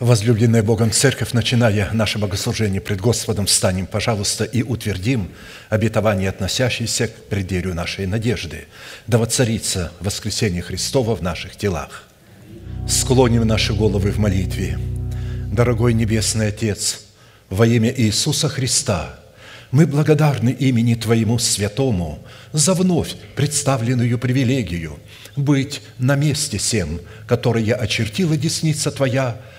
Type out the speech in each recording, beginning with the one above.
Возлюбленная Богом Церковь, начиная наше богослужение пред Господом, встанем, пожалуйста, и утвердим обетование, относящееся к преддверию нашей надежды, да воцарится воскресение Христова в наших телах. Склоним наши головы в молитве. Дорогой Небесный Отец, во имя Иисуса Христа, мы благодарны имени Твоему Святому за вновь представленную привилегию быть на месте всем, которое очертила десница Твоя –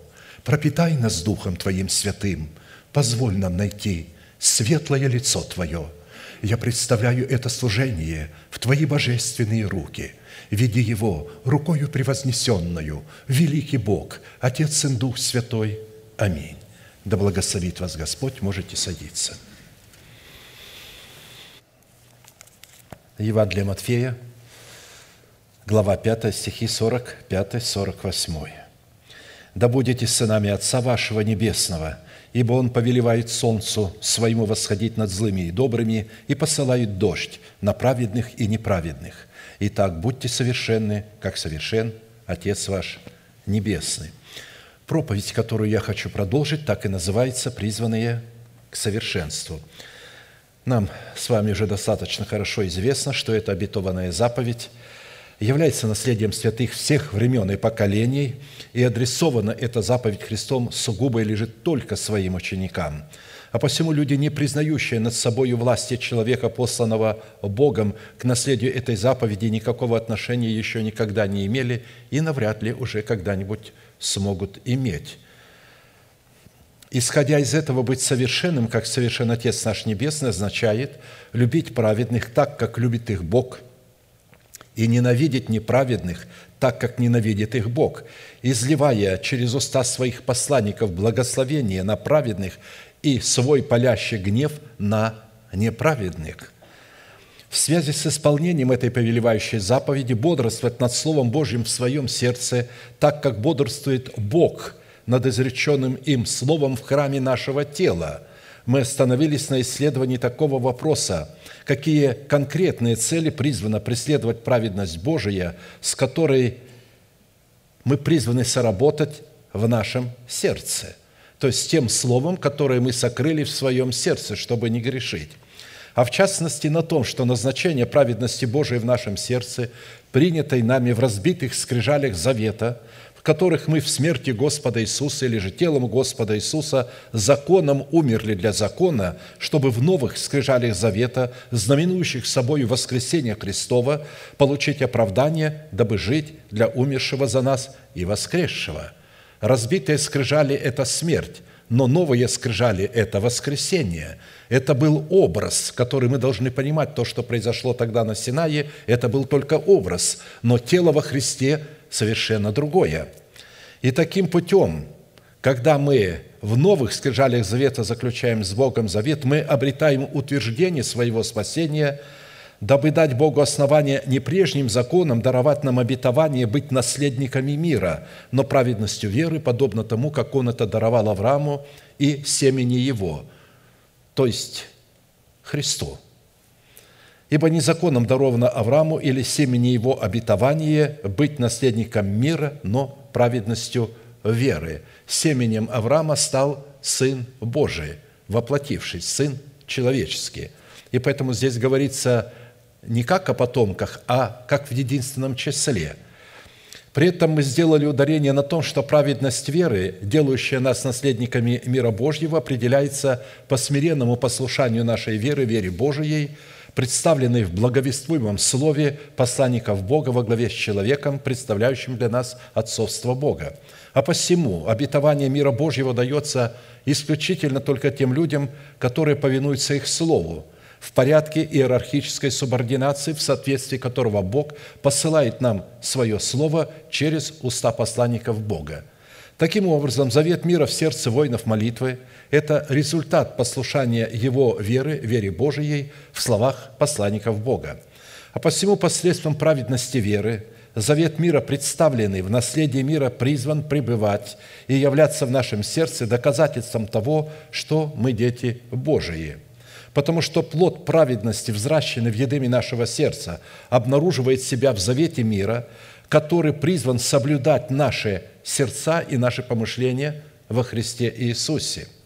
– пропитай нас Духом Твоим святым, позволь нам найти светлое лицо Твое. Я представляю это служение в Твои божественные руки. Веди его рукою превознесенную, великий Бог, Отец, Сын, Дух Святой. Аминь. Да благословит вас Господь, можете садиться. Евангелие Матфея, глава 5, стихи 45-48 да будете сынами Отца вашего Небесного, ибо Он повелевает солнцу своему восходить над злыми и добрыми и посылает дождь на праведных и неправедных. Итак, будьте совершенны, как совершен Отец ваш Небесный». Проповедь, которую я хочу продолжить, так и называется «Призванные к совершенству». Нам с вами уже достаточно хорошо известно, что это обетованная заповедь – является наследием святых всех времен и поколений, и адресована эта заповедь Христом сугубо и лежит только своим ученикам. А посему люди, не признающие над собой власти человека, посланного Богом к наследию этой заповеди, никакого отношения еще никогда не имели и навряд ли уже когда-нибудь смогут иметь. Исходя из этого, быть совершенным, как совершен Отец наш Небесный, означает любить праведных так, как любит их Бог – и ненавидеть неправедных, так как ненавидит их Бог, изливая через уста своих посланников благословение на праведных и свой палящий гнев на неправедных. В связи с исполнением этой повелевающей заповеди бодрствовать над Словом Божьим в своем сердце, так как бодрствует Бог над изреченным им Словом в храме нашего тела. Мы остановились на исследовании такого вопроса – какие конкретные цели призвана преследовать праведность Божия, с которой мы призваны соработать в нашем сердце. То есть тем словом, которое мы сокрыли в своем сердце, чтобы не грешить. А в частности на том, что назначение праведности Божией в нашем сердце, принятой нами в разбитых скрижалях завета – которых мы в смерти Господа Иисуса или же телом Господа Иисуса законом умерли для закона, чтобы в новых скрижалях завета, знаменующих собою воскресение Христова, получить оправдание, дабы жить для умершего за нас и воскресшего. Разбитые скрижали – это смерть, но новые скрижали – это воскресение. Это был образ, который мы должны понимать. То, что произошло тогда на Синае, это был только образ. Но тело во Христе – совершенно другое. И таким путем, когда мы в новых скрижалях завета заключаем с Богом завет, мы обретаем утверждение своего спасения, дабы дать Богу основание не прежним законам даровать нам обетование быть наследниками мира, но праведностью веры, подобно тому, как Он это даровал Аврааму и семени Его, то есть Христу – Ибо не законом даровано Аврааму или семени его обетование быть наследником мира, но праведностью веры. Семенем Авраама стал Сын Божий, воплотившись, Сын человеческий. И поэтому здесь говорится не как о потомках, а как в единственном числе. При этом мы сделали ударение на том, что праведность веры, делающая нас наследниками мира Божьего, определяется по смиренному послушанию нашей веры, вере Божией, представленной в благовествуемом слове посланников Бога во главе с человеком, представляющим для нас отцовство Бога. А посему обетование мира Божьего дается исключительно только тем людям, которые повинуются их слову – в порядке иерархической субординации, в соответствии которого Бог посылает нам свое Слово через уста посланников Бога. Таким образом, завет мира в сердце воинов молитвы – это результат послушания его веры, вере Божией в словах посланников Бога. А посему посредством праведности веры завет мира, представленный в наследии мира, призван пребывать и являться в нашем сердце доказательством того, что мы дети Божии – потому что плод праведности, взращенный в едеме нашего сердца, обнаруживает себя в завете мира, который призван соблюдать наши сердца и наши помышления во Христе Иисусе –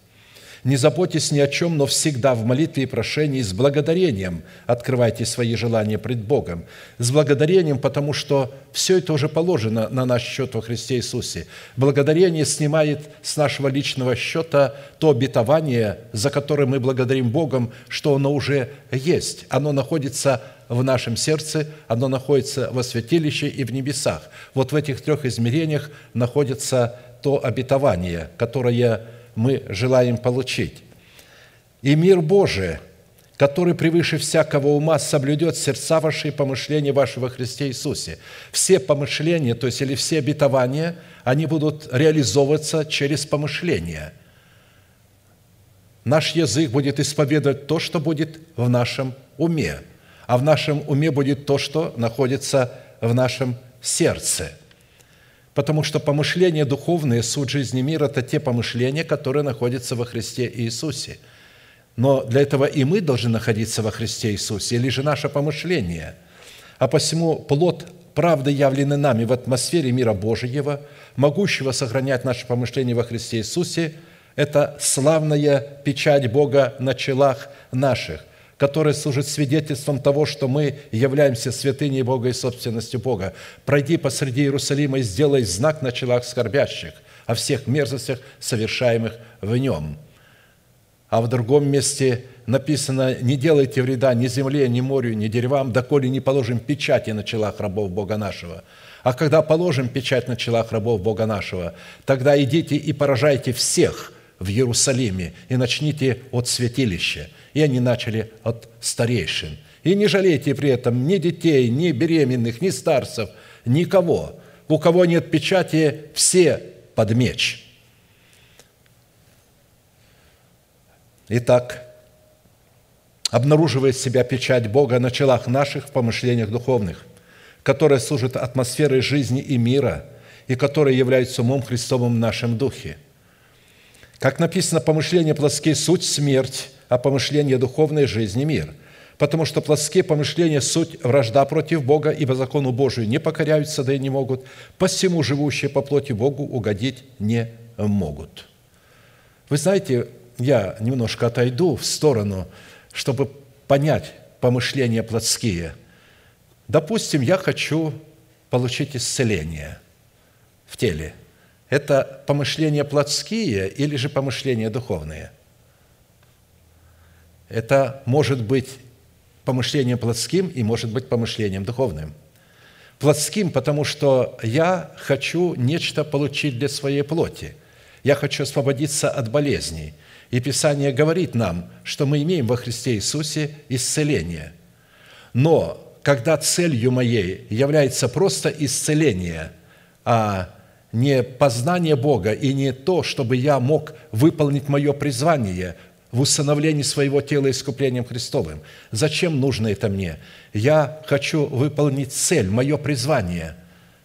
не заботьтесь ни о чем, но всегда в молитве и прошении с благодарением открывайте свои желания пред Богом. С благодарением, потому что все это уже положено на наш счет во Христе Иисусе. Благодарение снимает с нашего личного счета то обетование, за которое мы благодарим Богом, что оно уже есть. Оно находится в нашем сердце, оно находится во святилище и в небесах. Вот в этих трех измерениях находится то обетование, которое мы желаем получить. И мир Божий, который превыше всякого ума соблюдет сердца ваши и помышления ваши во Христе Иисусе. Все помышления, то есть или все обетования, они будут реализовываться через помышления. Наш язык будет исповедовать то, что будет в нашем уме, а в нашем уме будет то, что находится в нашем сердце – Потому что помышления духовные, суть жизни мира – это те помышления, которые находятся во Христе Иисусе. Но для этого и мы должны находиться во Христе Иисусе, или же наше помышление. А посему плод правды, явленный нами в атмосфере мира Божьего, могущего сохранять наше помышление во Христе Иисусе, это славная печать Бога на челах наших – которое служит свидетельством того, что мы являемся святыней Бога и собственностью Бога. Пройди посреди Иерусалима и сделай знак на челах скорбящих о всех мерзостях, совершаемых в нем». А в другом месте написано, «Не делайте вреда ни земле, ни морю, ни деревам, доколе не положим печати на челах рабов Бога нашего». А когда положим печать на челах рабов Бога нашего, тогда идите и поражайте всех в Иерусалиме и начните от святилища – и они начали от старейшин. И не жалейте при этом ни детей, ни беременных, ни старцев, никого. У кого нет печати, все под меч. Итак, обнаруживает себя печать Бога на челах наших в помышлениях духовных, которая служит атмосферой жизни и мира, и которая является умом Христовым в нашем духе. Как написано, помышления плоские – суть смерть, а помышления духовной жизни – мир. Потому что плотские помышления – суть вражда против Бога, ибо закону Божию не покоряются, да и не могут, посему живущие по плоти Богу угодить не могут». Вы знаете, я немножко отойду в сторону, чтобы понять помышления плотские. Допустим, я хочу получить исцеление в теле. Это помышления плотские или же помышления духовные? Это может быть помышлением плотским и может быть помышлением духовным. Плотским, потому что я хочу нечто получить для своей плоти. Я хочу освободиться от болезней. И Писание говорит нам, что мы имеем во Христе Иисусе исцеление. Но когда целью моей является просто исцеление, а не познание Бога и не то, чтобы я мог выполнить мое призвание в усыновлении своего тела искуплением Христовым. Зачем нужно это мне? Я хочу выполнить цель, мое призвание.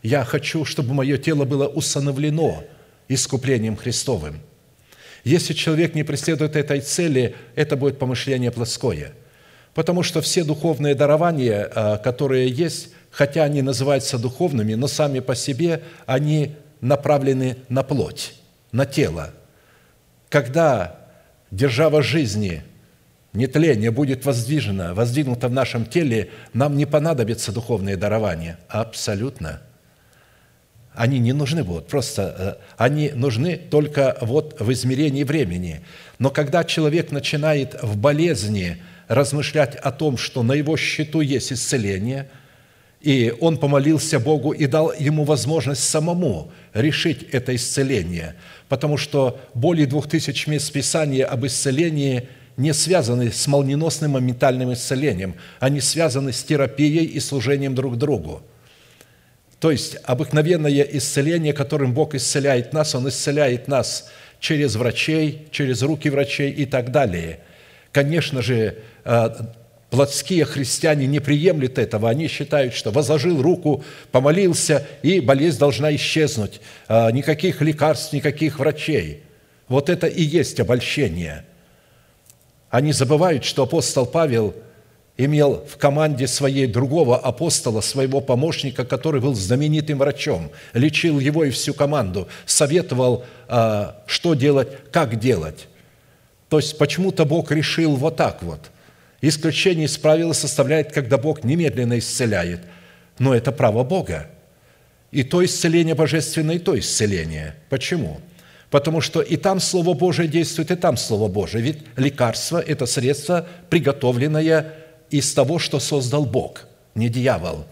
Я хочу, чтобы мое тело было усыновлено искуплением Христовым. Если человек не преследует этой цели, это будет помышление плоское. Потому что все духовные дарования, а, которые есть, хотя они называются духовными, но сами по себе они направлены на плоть, на тело. Когда держава жизни, нетление будет воздвижено, воздвигнуто в нашем теле, нам не понадобятся духовные дарования. Абсолютно. они не нужны будут. Просто э, они нужны только вот в измерении времени. Но когда человек начинает в болезни размышлять о том, что на его счету есть исцеление, и он помолился Богу и дал ему возможность самому решить это исцеление, потому что более двух тысяч мест Писания об исцелении не связаны с молниеносным моментальным исцелением, они связаны с терапией и служением друг другу – то есть обыкновенное исцеление, которым Бог исцеляет нас, Он исцеляет нас через врачей, через руки врачей и так далее. Конечно же, э, плотские христиане не приемлют этого. Они считают, что возложил руку, помолился, и болезнь должна исчезнуть. Э, никаких лекарств, никаких врачей. Вот это и есть обольщение. Они забывают, что апостол Павел – имел в команде своей другого апостола, своего помощника, который был знаменитым врачом, лечил его и всю команду, советовал, а, что делать, как делать. То есть почему-то Бог решил вот так вот. Исключение из правила составляет, когда Бог немедленно исцеляет. Но это право Бога. И то исцеление божественное, и то исцеление. Почему? Потому что и там Слово Божие действует, и там Слово Божие. Ведь лекарство – это средство, приготовленное из того, что создал Бог, не дьявол.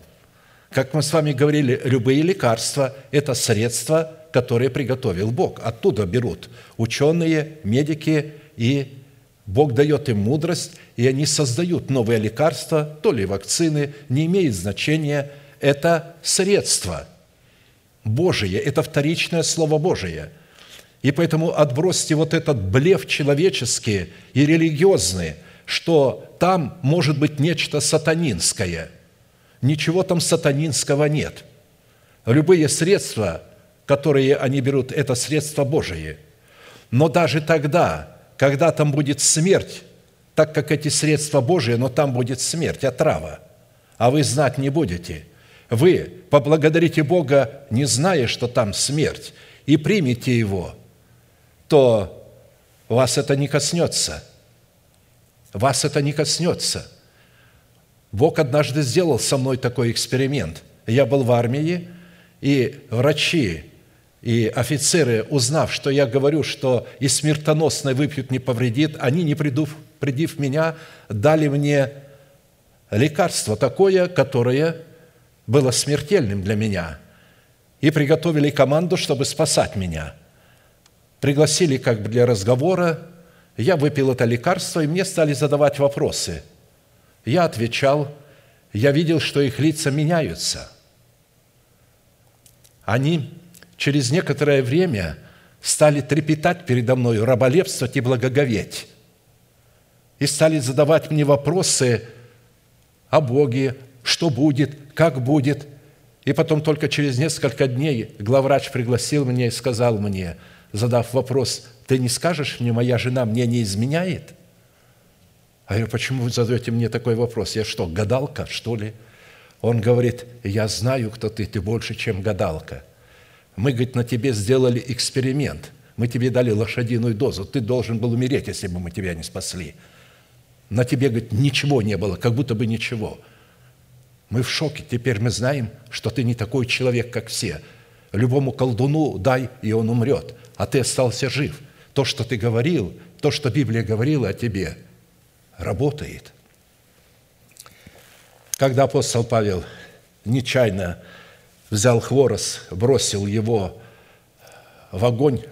Как мы с вами говорили, любые лекарства – это средства, которые приготовил Бог. Оттуда берут ученые, медики, и Бог дает им мудрость, и они создают новые лекарства, то ли вакцины, не имеет значения. Это средства Божие, это вторичное Слово Божие. И поэтому отбросьте вот этот блеф человеческий и религиозный – что там может быть нечто сатанинское. Ничего там сатанинского нет. Любые средства, которые они берут, это средства Божие. Но даже тогда, когда там будет смерть, так как эти средства Божии, но там будет смерть, отрава, а вы знать не будете. Вы поблагодарите Бога, не зная, что там смерть, и примите Его, то вас это не коснется – вас это не коснется. Бог однажды сделал со мной такой эксперимент. Я был в армии, и врачи и офицеры, узнав, что я говорю, что и смертоносное выпьют не повредит, они, не придув, придив меня, дали мне лекарство такое, которое было смертельным для меня, и приготовили команду, чтобы спасать меня. Пригласили как бы для разговора, я выпил это лекарство, и мне стали задавать вопросы. Я отвечал, я видел, что их лица меняются. Они через некоторое время стали трепетать передо мной, раболепствовать и благоговеть. И стали задавать мне вопросы о Боге, что будет, как будет. И потом только через несколько дней главврач пригласил меня и сказал мне, задав вопрос, ты не скажешь мне, моя жена мне не изменяет? А я говорю, почему вы задаете мне такой вопрос? Я что, гадалка, что ли? Он говорит, я знаю, кто ты, ты больше, чем гадалка. Мы, говорит, на тебе сделали эксперимент. Мы тебе дали лошадиную дозу. Ты должен был умереть, если бы мы тебя не спасли. На тебе, говорит, ничего не было, как будто бы ничего. Мы в шоке. Теперь мы знаем, что ты не такой человек, как все. Любому колдуну дай, и он умрет, а ты остался жив – то, что ты говорил, то, что Библия говорила о тебе, работает. Когда апостол Павел нечаянно взял хворост, бросил его в огонь,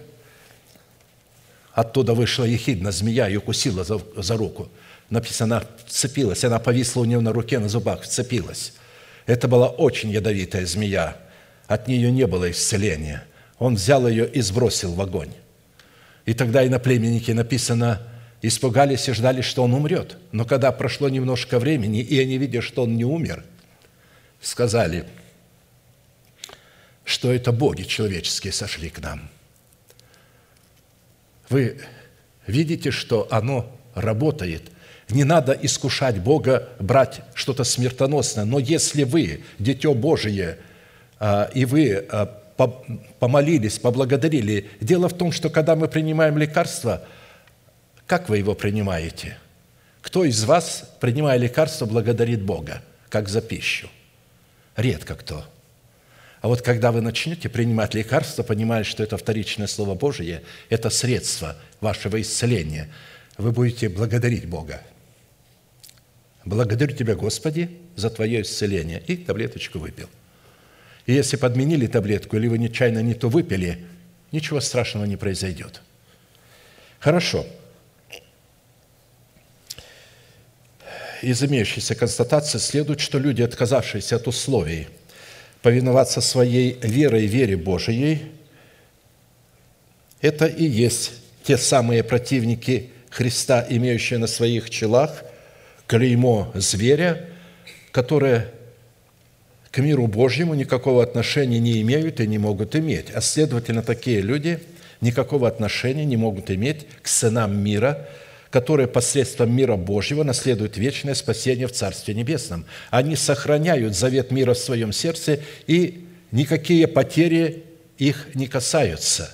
оттуда вышла ехидна змея и укусила за, за руку. Написано, она вцепилась, она повисла у него на руке, на зубах, вцепилась. Это была очень ядовитая змея. От нее не было исцеления. Он взял ее и сбросил в огонь. И тогда и на племеннике написано, испугались и ждали, что он умрет. Но когда прошло немножко времени, и они видят, что он не умер, сказали, что это боги человеческие сошли к нам. Вы видите, что оно работает. Не надо искушать Бога, брать что-то смертоносное. Но если вы, Дитё Божие, а, и вы а, помолились, поблагодарили. Дело в том, что когда мы принимаем лекарство, как вы его принимаете? Кто из вас, принимая лекарство, благодарит Бога, как за пищу? Редко кто. А вот когда вы начнете принимать лекарства, понимая, что это вторичное Слово Божие, это средство вашего исцеления, вы будете благодарить Бога. Благодарю Тебя, Господи, за Твое исцеление. И таблеточку выпил. И если подменили таблетку, или вы нечаянно не то выпили, ничего страшного не произойдет. Хорошо. Из имеющейся констатации следует, что люди, отказавшиеся от условий повиноваться своей верой, вере Божией, это и есть те самые противники Христа, имеющие на своих челах клеймо зверя, которые к миру Божьему никакого отношения не имеют и не могут иметь. А следовательно, такие люди никакого отношения не могут иметь к сынам мира, которые посредством мира Божьего наследуют вечное спасение в Царстве Небесном. Они сохраняют завет мира в своем сердце, и никакие потери их не касаются.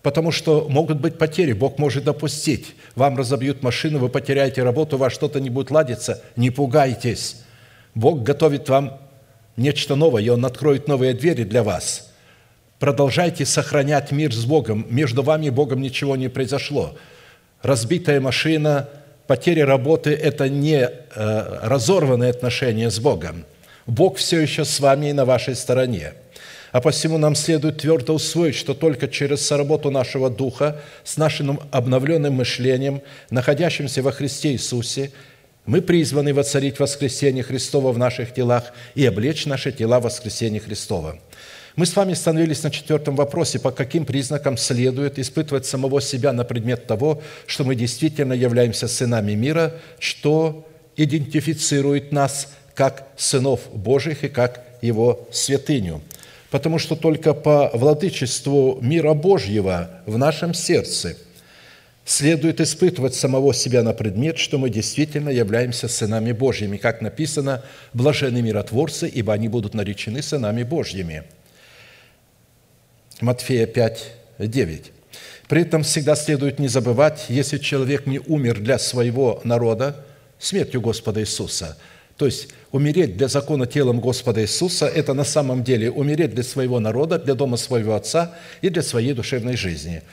Потому что могут быть потери, Бог может допустить. Вам разобьют машину, вы потеряете работу, у вас что-то не будет ладиться. Не пугайтесь. Бог готовит вам нечто новое, и Он откроет новые двери для вас. Продолжайте сохранять мир с Богом. Между вами и Богом ничего не произошло. Разбитая машина, потеря работы – это не э, разорванные отношения с Богом. Бог все еще с вами и на вашей стороне. А посему нам следует твердо усвоить, что только через соработу нашего Духа, с нашим обновленным мышлением, находящимся во Христе Иисусе, мы призваны воцарить воскресение Христова в наших телах и облечь наши тела в воскресение Христова. Мы с вами остановились на четвертом вопросе, по каким признакам следует испытывать самого себя на предмет того, что мы действительно являемся сынами мира, что идентифицирует нас как сынов Божьих и как Его святыню. Потому что только по владычеству мира Божьего в нашем сердце – следует испытывать самого себя на предмет, что мы действительно являемся сынами Божьими. Как написано, «Блаженны миротворцы, ибо они будут наречены сынами Божьими». Матфея 5, 9. При этом всегда следует не забывать, если человек не умер для своего народа смертью Господа Иисуса, то есть умереть для закона телом Господа Иисуса – это на самом деле умереть для своего народа, для дома своего Отца и для своей душевной жизни –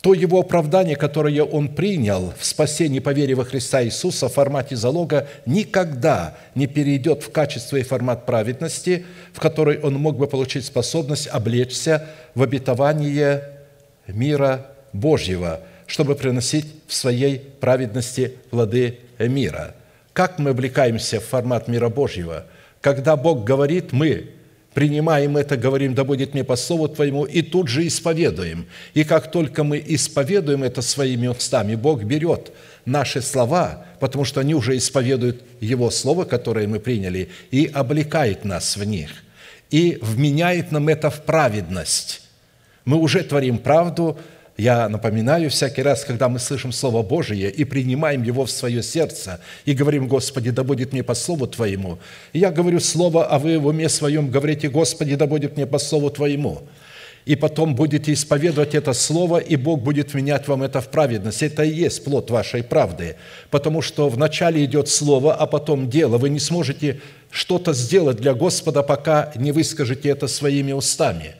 то его оправдание, которое он принял в спасении по вере во Христа Иисуса в формате залога, никогда не перейдет в качество и формат праведности, в который он мог бы получить способность облечься в обетование мира Божьего, чтобы приносить в своей праведности плоды мира. Как мы облекаемся в формат мира Божьего? Когда Бог говорит, мы принимаем это, говорим, да будет мне по слову Твоему, и тут же исповедуем. И как только мы исповедуем это своими устами, Бог берет наши слова, потому что они уже исповедуют Его Слово, которое мы приняли, и облекает нас в них, и вменяет нам это в праведность. Мы уже творим правду, я напоминаю всякий раз, когда мы слышим Слово Божие и принимаем его в свое сердце, и говорим, Господи, да будет мне по Слову Твоему. Я говорю Слово, а вы в уме своем говорите, Господи, да будет мне по Слову Твоему. И потом будете исповедовать это Слово, и Бог будет менять вам это в праведность. Это и есть плод вашей правды. Потому что вначале идет Слово, а потом дело. Вы не сможете что-то сделать для Господа, пока не выскажете это своими устами –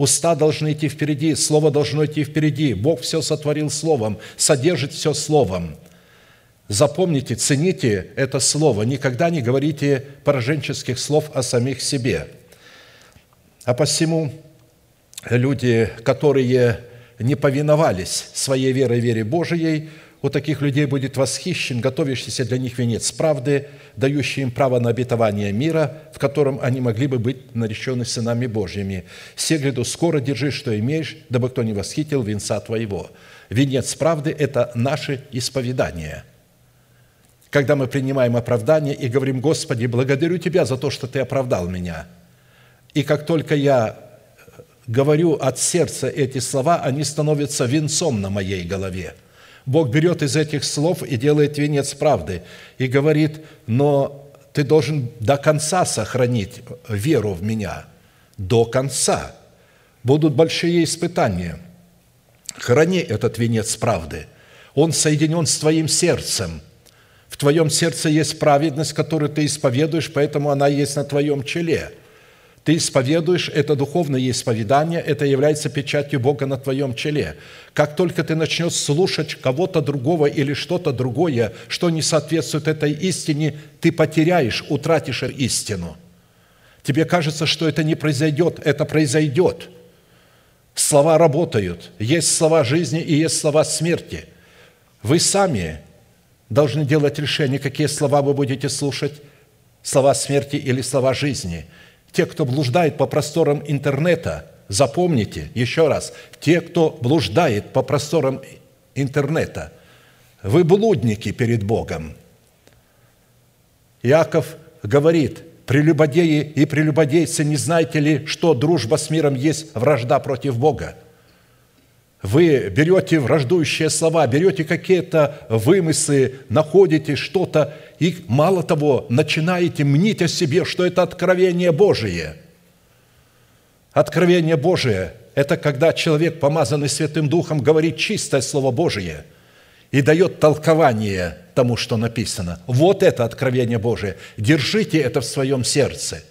Уста должны идти впереди, Слово должно идти впереди. Бог все сотворил Словом, содержит все Словом. Запомните, цените это Слово. Никогда не говорите пораженческих слов о самих себе. А посему люди, которые не повиновались своей верой, вере Божией, у таких людей будет восхищен готовящийся для них венец правды, дающий им право на обетование мира, в котором они могли бы быть наречены сынами Божьими. Сегреду скоро держи, что имеешь, дабы кто не восхитил венца твоего». Венец правды – это наше исповедание. Когда мы принимаем оправдание и говорим, «Господи, благодарю Тебя за то, что Ты оправдал меня». И как только я говорю от сердца эти слова, они становятся венцом на моей голове – Бог берет из этих слов и делает венец правды и говорит, но ты должен до конца сохранить веру в меня. До конца. Будут большие испытания. Храни этот венец правды. Он соединен с твоим сердцем. В твоем сердце есть праведность, которую ты исповедуешь, поэтому она есть на твоем челе. Ты исповедуешь, это духовное исповедание, это является печатью Бога на твоем челе. Как только ты начнешь слушать кого-то другого или что-то другое, что не соответствует этой истине, ты потеряешь, утратишь истину. Тебе кажется, что это не произойдет, это произойдет. Слова работают. Есть слова жизни и есть слова смерти. Вы сами должны делать решение, какие слова вы будете слушать, слова смерти или слова жизни – те, кто блуждает по просторам интернета, запомните еще раз, те, кто блуждает по просторам интернета, вы блудники перед Богом. Иаков говорит, прелюбодеи и прелюбодейцы, не знаете ли, что дружба с миром есть вражда против Бога? Вы берете враждующие слова, берете какие-то вымыслы, находите что-то, и мало того, начинаете мнить о себе, что это откровение Божие. Откровение Божие – это когда человек, помазанный Святым Духом, говорит чистое Слово Божие и дает толкование тому, что написано. Вот это откровение Божие. Держите это в своем сердце –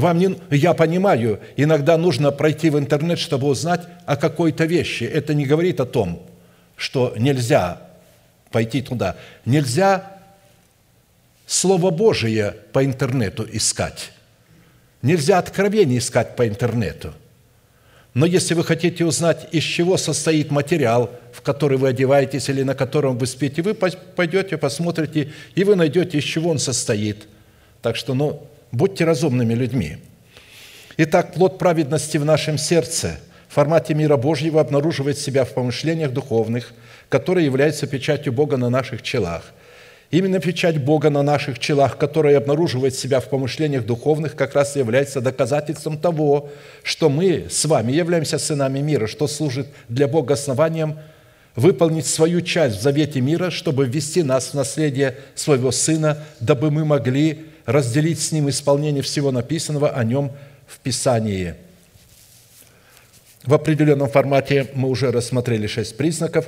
вам не, я понимаю, иногда нужно пройти в интернет, чтобы узнать о какой-то вещи. Это не говорит о том, что нельзя пойти туда. Нельзя Слово Божие по интернету искать. Нельзя откровение искать по интернету. Но если вы хотите узнать, из чего состоит материал, в который вы одеваетесь или на котором вы спите, вы пойдете, посмотрите, и вы найдете, из чего он состоит. Так что, ну, Будьте разумными людьми. Итак, плод праведности в нашем сердце в формате мира Божьего обнаруживает себя в помышлениях духовных, которые являются печатью Бога на наших челах. Именно печать Бога на наших челах, которая обнаруживает себя в помышлениях духовных, как раз является доказательством того, что мы с вами являемся сынами мира, что служит для Бога основанием выполнить свою часть в завете мира, чтобы ввести нас в наследие своего Сына, дабы мы могли разделить с ним исполнение всего написанного о нем в Писании. В определенном формате мы уже рассмотрели шесть признаков,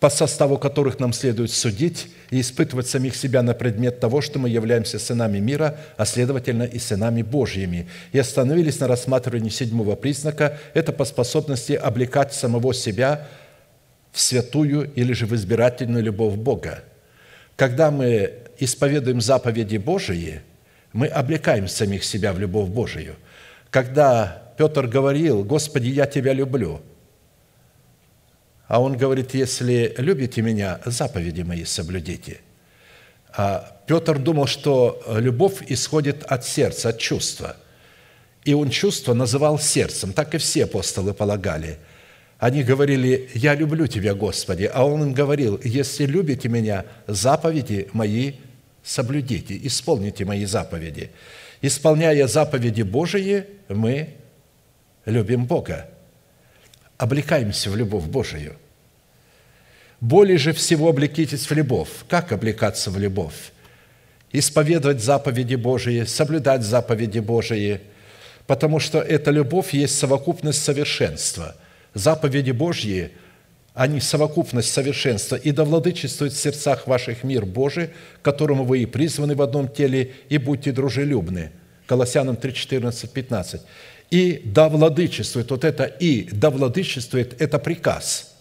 по составу которых нам следует судить и испытывать самих себя на предмет того, что мы являемся сынами мира, а следовательно и сынами Божьими. И остановились на рассматривании седьмого признака – это по способности облекать самого себя в святую или же в избирательную любовь Бога. Когда мы исповедуем заповеди Божии, мы облекаем самих себя в любовь Божию. Когда Петр говорил, «Господи, я Тебя люблю», а он говорит, «Если любите Меня, заповеди Мои соблюдите». А Петр думал, что любовь исходит от сердца, от чувства. И он чувство называл сердцем. Так и все апостолы полагали – они говорили, «Я люблю Тебя, Господи», а Он им говорил, «Если любите Меня, заповеди Мои соблюдите, исполните Мои заповеди». Исполняя заповеди Божии, мы любим Бога, облекаемся в любовь Божию. Более же всего облекитесь в любовь. Как облекаться в любовь? Исповедовать заповеди Божии, соблюдать заповеди Божии, потому что эта любовь есть совокупность совершенства – заповеди Божьи, они совокупность совершенства, и да владычествует в сердцах ваших мир Божий, которому вы и призваны в одном теле, и будьте дружелюбны». Колоссянам 3, 14, 15. «И да владычествует». Вот это «и да владычествует» – это приказ.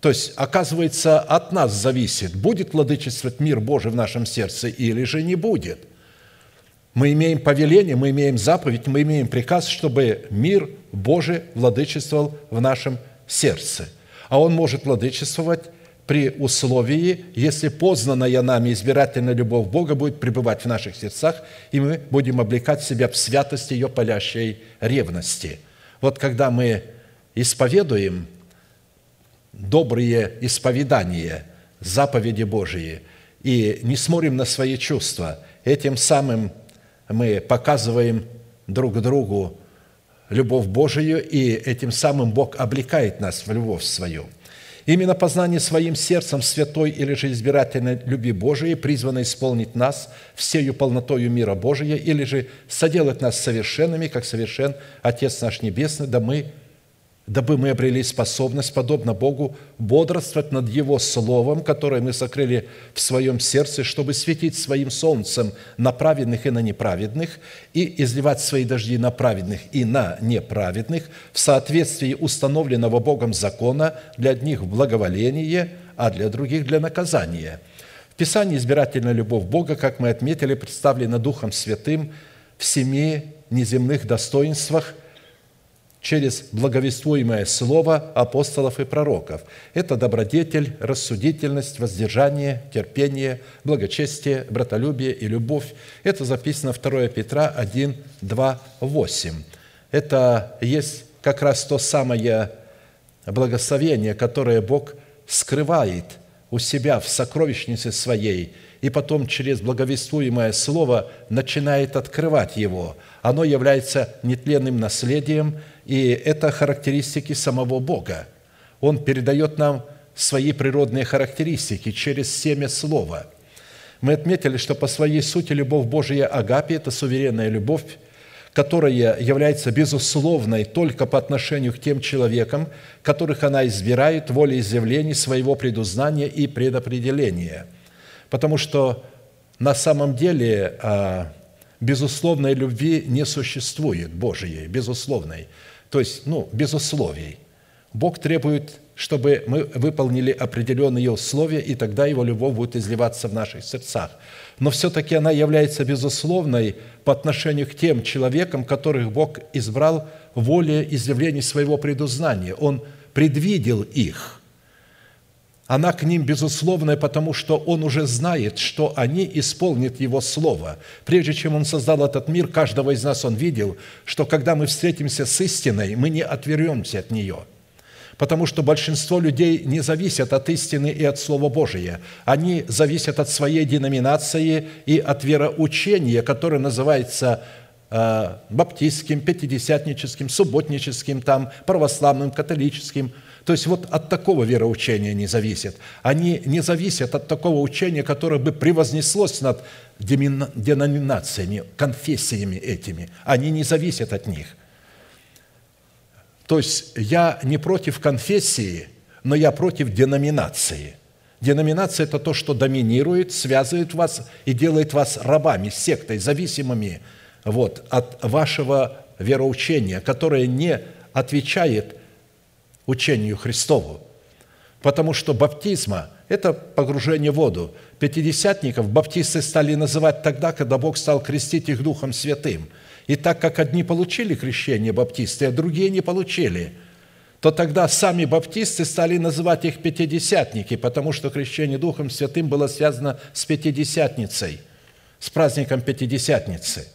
То есть, оказывается, от нас зависит, будет владычествовать мир Божий в нашем сердце или же не будет. Мы имеем повеление, мы имеем заповедь, мы имеем приказ, чтобы мир Божий владычествовал в нашем сердце. А он может владычествовать при условии, если познанная нами избирательная любовь Бога будет пребывать в наших сердцах, и мы будем облекать себя в святости ее палящей ревности. Вот когда мы исповедуем добрые исповедания, заповеди Божии, и не смотрим на свои чувства, этим самым мы показываем друг другу любовь Божию, и этим самым Бог облекает нас в любовь свою. Именно познание своим сердцем святой или же избирательной любви Божией призвано исполнить нас всею полнотою мира Божия или же соделать нас совершенными, как совершен Отец наш Небесный, да мы дабы мы обрели способность, подобно Богу, бодрствовать над Его Словом, которое мы сокрыли в своем сердце, чтобы светить своим солнцем на праведных и на неправедных, и изливать свои дожди на праведных и на неправедных в соответствии установленного Богом закона для одних в благоволение, а для других для наказания». В Писании избирательная любовь Бога, как мы отметили, представлена Духом Святым в семи неземных достоинствах – через благовествуемое слово апостолов и пророков. Это добродетель, рассудительность, воздержание, терпение, благочестие, братолюбие и любовь. Это записано 2 Петра 1, 2, 8. Это есть как раз то самое благословение, которое Бог скрывает у себя в сокровищнице своей, и потом через благовествуемое слово начинает открывать его. Оно является нетленным наследием – и это характеристики самого Бога. Он передает нам свои природные характеристики через семя Слова. Мы отметили, что по своей сути любовь Божия Агапи – это суверенная любовь, которая является безусловной только по отношению к тем человекам, которых она избирает волеизъявлений своего предузнания и предопределения. Потому что на самом деле а, безусловной любви не существует Божией, безусловной – то есть, ну, без условий. Бог требует, чтобы мы выполнили определенные условия, и тогда Его любовь будет изливаться в наших сердцах. Но все-таки она является безусловной по отношению к тем человекам, которых Бог избрал воле изъявлений своего предузнания. Он предвидел их – она к ним безусловная, потому что Он уже знает, что они исполнят Его Слово. Прежде чем Он создал этот мир, каждого из нас Он видел, что когда мы встретимся с истиной, мы не отвернемся от нее. Потому что большинство людей не зависят от истины и от Слова Божия. Они зависят от своей деноминации и от вероучения, которое называется э, баптистским, пятидесятническим, субботническим, там, православным, католическим – то есть вот от такого вероучения не зависят. Они не зависят от такого учения, которое бы превознеслось над деноминациями, конфессиями этими. Они не зависят от них. То есть я не против конфессии, но я против деноминации. Деноминация – это то, что доминирует, связывает вас и делает вас рабами, сектой, зависимыми вот, от вашего вероучения, которое не отвечает учению Христову. Потому что баптизма – это погружение в воду. Пятидесятников баптисты стали называть тогда, когда Бог стал крестить их Духом Святым. И так как одни получили крещение баптисты, а другие не получили, то тогда сами баптисты стали называть их пятидесятники, потому что крещение Духом Святым было связано с Пятидесятницей, с праздником Пятидесятницы.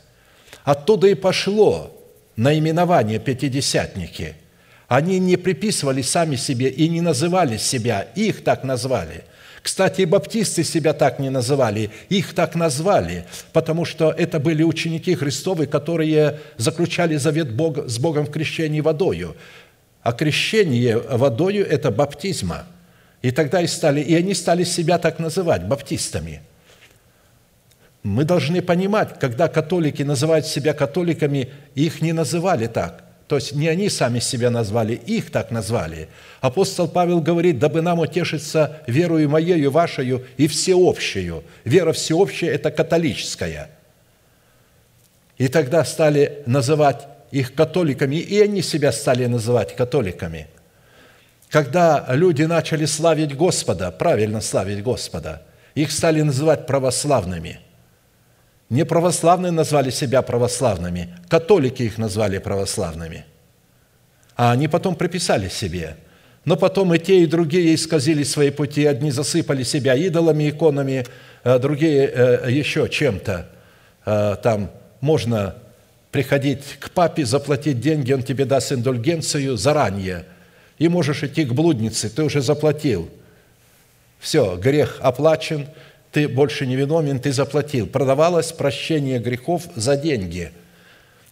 Оттуда и пошло наименование «пятидесятники», они не приписывали сами себе и не называли себя, их так назвали. Кстати, и баптисты себя так не называли, их так назвали, потому что это были ученики Христовы, которые заключали завет Бога, с Богом в крещении водою. А крещение водою – это баптизма. И тогда и стали, и они стали себя так называть, баптистами. Мы должны понимать, когда католики называют себя католиками, их не называли так. То есть не они сами себя назвали, их так назвали. Апостол Павел говорит, дабы нам утешиться верою моею, вашею и всеобщую. Вера всеобщая – это католическая. И тогда стали называть их католиками, и они себя стали называть католиками. Когда люди начали славить Господа, правильно славить Господа, их стали называть православными – не православные назвали себя православными, католики их назвали православными. А они потом приписали себе. Но потом и те, и другие исказили свои пути. Одни засыпали себя идолами, иконами, а другие э, еще чем-то. А, там можно приходить к папе, заплатить деньги, он тебе даст индульгенцию заранее. И можешь идти к блуднице, ты уже заплатил. Все, грех оплачен – ты больше не виновен, ты заплатил. Продавалось прощение грехов за деньги.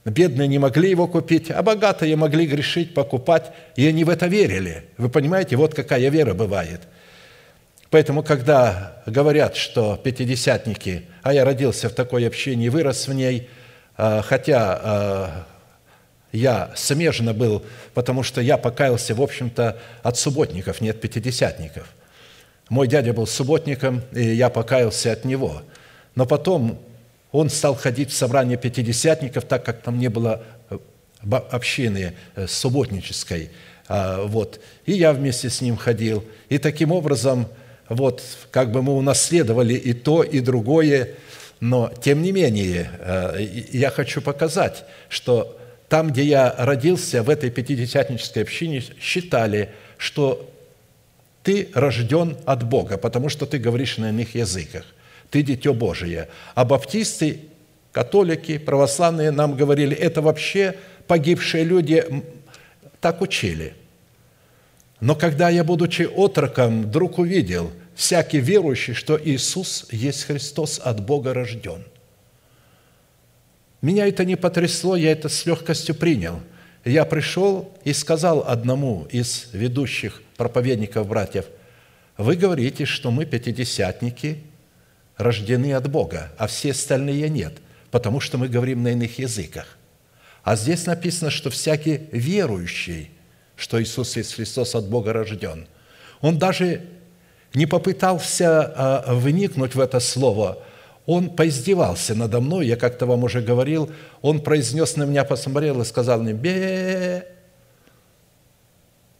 Бедные не могли его купить, а богатые могли грешить, покупать, и они в это верили. Вы понимаете, вот какая вера бывает. Поэтому, когда говорят, что пятидесятники, а я родился в такой общине, вырос в ней, а, хотя а, я смежно был, потому что я покаялся, в общем-то, от субботников, не от пятидесятников. Мой дядя был субботником, и я покаялся от него. Но потом он стал ходить в собрание пятидесятников, так как там не было э, общины э, субботнической. А, вот. И я вместе с ним ходил. И таким образом, вот, как бы мы унаследовали и то, и другое. Но, тем не менее, э, я хочу показать, что там, где я родился, в этой пятидесятнической общине, считали, что ты рожден от Бога, потому что ты говоришь на иных языках. Ты дитё Божие. А баптисты, католики, православные нам говорили, это вообще погибшие люди так учили. Но когда я, будучи отроком, вдруг увидел, всякий верующий, что Иисус есть Христос от Бога рожден. Меня это не потрясло, я это с легкостью принял. Я пришел и сказал одному из ведущих проповедников братьев, вы говорите, что мы пятидесятники, рождены от Бога, а все остальные нет, потому что мы говорим на иных языках. А здесь написано, что всякий верующий, что Иисус Христос от Бога рожден, он даже не попытался а, вникнуть в это слово – он поиздевался надо мной, я как-то вам уже говорил, он произнес на меня, посмотрел и сказал мне, бе,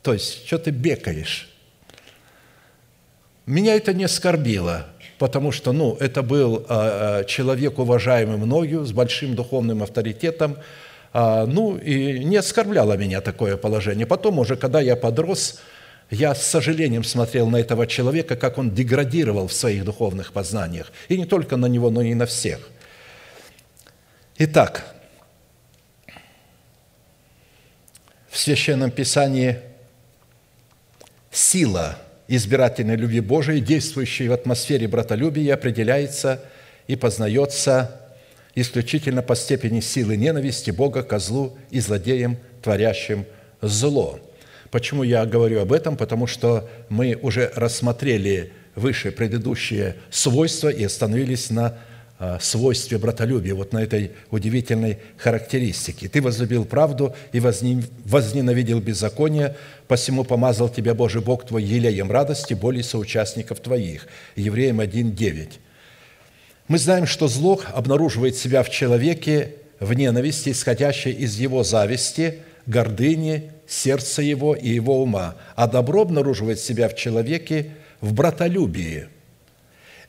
то есть, что ты бекаешь? Меня это не оскорбило, потому что, ну, это был э, человек, уважаемый мною, с большим духовным авторитетом, э, ну, и не оскорбляло меня такое положение. Потом уже, когда я подрос, я с сожалением смотрел на этого человека, как он деградировал в своих духовных познаниях. И не только на него, но и на всех. Итак, в Священном Писании сила избирательной любви Божией, действующей в атмосфере братолюбия, определяется и познается исключительно по степени силы ненависти Бога козлу и злодеям, творящим зло – Почему я говорю об этом? Потому что мы уже рассмотрели выше предыдущие свойства и остановились на а, свойстве братолюбия, вот на этой удивительной характеристике. «Ты возлюбил правду и возненавидел беззаконие, посему помазал тебя Божий Бог твой елеем радости, более соучастников твоих». Евреям 1.9. Мы знаем, что зло обнаруживает себя в человеке в ненависти, исходящей из его зависти, гордыни, сердца его и его ума, а добро обнаруживает себя в человеке в братолюбии.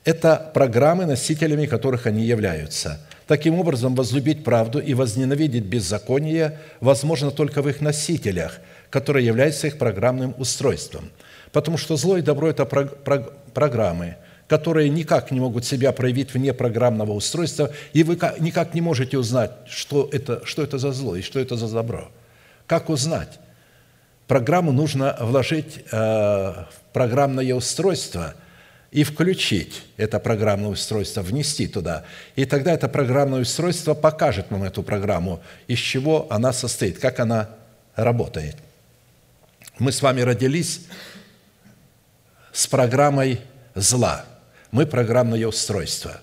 Это программы, носителями которых они являются. Таким образом, возлюбить правду и возненавидеть беззаконие возможно только в их носителях, которые являются их программным устройством. Потому что зло и добро – это программы, которые никак не могут себя проявить вне программного устройства, и вы никак не можете узнать, что это, что это за зло и что это за добро. Как узнать? Программу нужно вложить э, в программное устройство и включить это программное устройство, внести туда. И тогда это программное устройство покажет нам эту программу, из чего она состоит, как она работает. Мы с вами родились с программой зла. Мы программное устройство.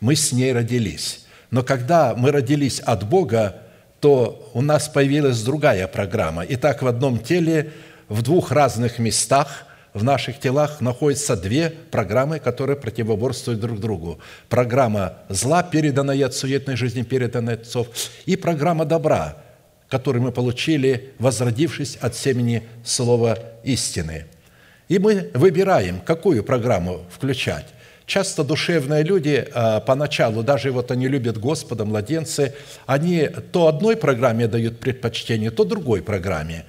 Мы с ней родились. Но когда мы родились от Бога, то у нас появилась другая программа. Итак, в одном теле, в двух разных местах в наших телах находятся две программы, которые противоборствуют друг другу. Программа зла, переданная от суетной жизни, переданная от отцов, и программа добра, которую мы получили, возродившись от семени слова истины. И мы выбираем, какую программу включать. Часто душевные люди а, поначалу, даже вот они любят Господа, младенцы, они то одной программе дают предпочтение, то другой программе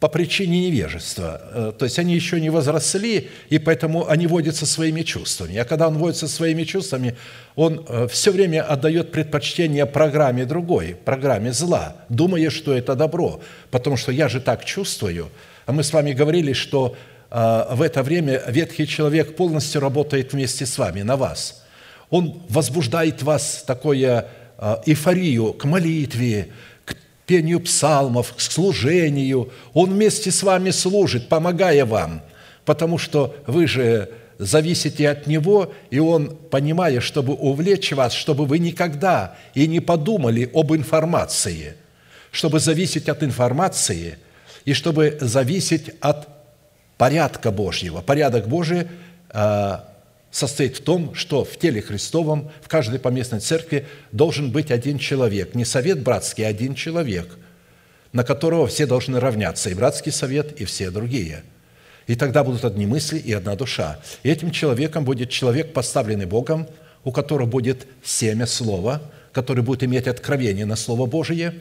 по причине невежества. Э, то есть они еще не возросли, и поэтому они водятся своими чувствами. А когда он водится своими чувствами, он э, все время отдает предпочтение программе другой, программе зла, думая, что это добро. Потому что я же так чувствую. А мы с вами говорили, что в это время ветхий человек полностью работает вместе с вами, на вас. Он возбуждает вас такое а, эйфорию к молитве, к пению псалмов, к служению. Он вместе с вами служит, помогая вам, потому что вы же зависите от Него, и Он, понимая, чтобы увлечь вас, чтобы вы никогда и не подумали об информации – чтобы зависеть от информации и чтобы зависеть от порядка Божьего. Порядок Божий а, состоит в том, что в теле Христовом, в каждой поместной церкви должен быть один человек. Не совет братский, а один человек, на которого все должны равняться. И братский совет, и все другие. И тогда будут одни мысли и одна душа. И этим человеком будет человек, поставленный Богом, у которого будет семя слова, который будет иметь откровение на Слово Божие,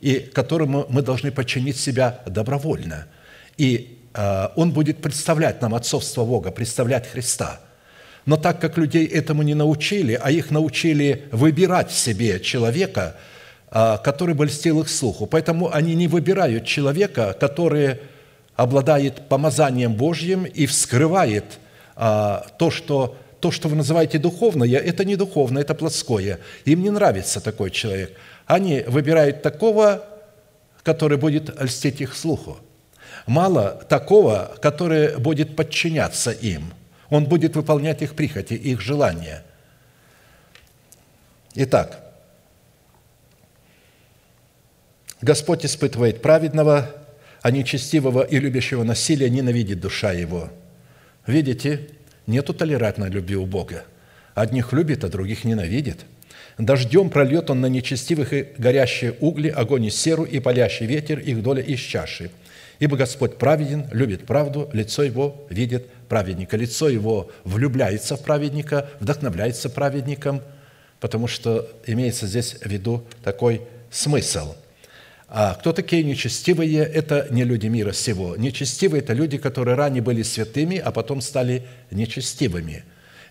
и которому мы должны подчинить себя добровольно. И э, он будет представлять нам отцовство Бога, представлять Христа – но так как людей этому не научили, а их научили выбирать в себе человека, а, который бы льстил их слуху, поэтому они не выбирают человека, который обладает помазанием Божьим и вскрывает а, то, что то, что вы называете духовное, это не духовное, это плотское. Им не нравится такой человек. Они выбирают такого, который будет льстить их слуху. Мало такого, который будет подчиняться им – он будет выполнять их прихоти, их желания. Итак, Господь испытывает праведного, а нечестивого и любящего насилия ненавидит душа его. Видите, нету толерантной любви у Бога. Одних любит, а других ненавидит. Дождем прольет он на нечестивых и горящие угли, огонь и серу, и палящий ветер, их доля из чаши. Ибо Господь праведен, любит правду, лицо его видит праведника. Лицо его влюбляется в праведника, вдохновляется праведником, потому что имеется здесь в виду такой смысл. А кто такие нечестивые? Это не люди мира сего. Нечестивые – это люди, которые ранее были святыми, а потом стали нечестивыми.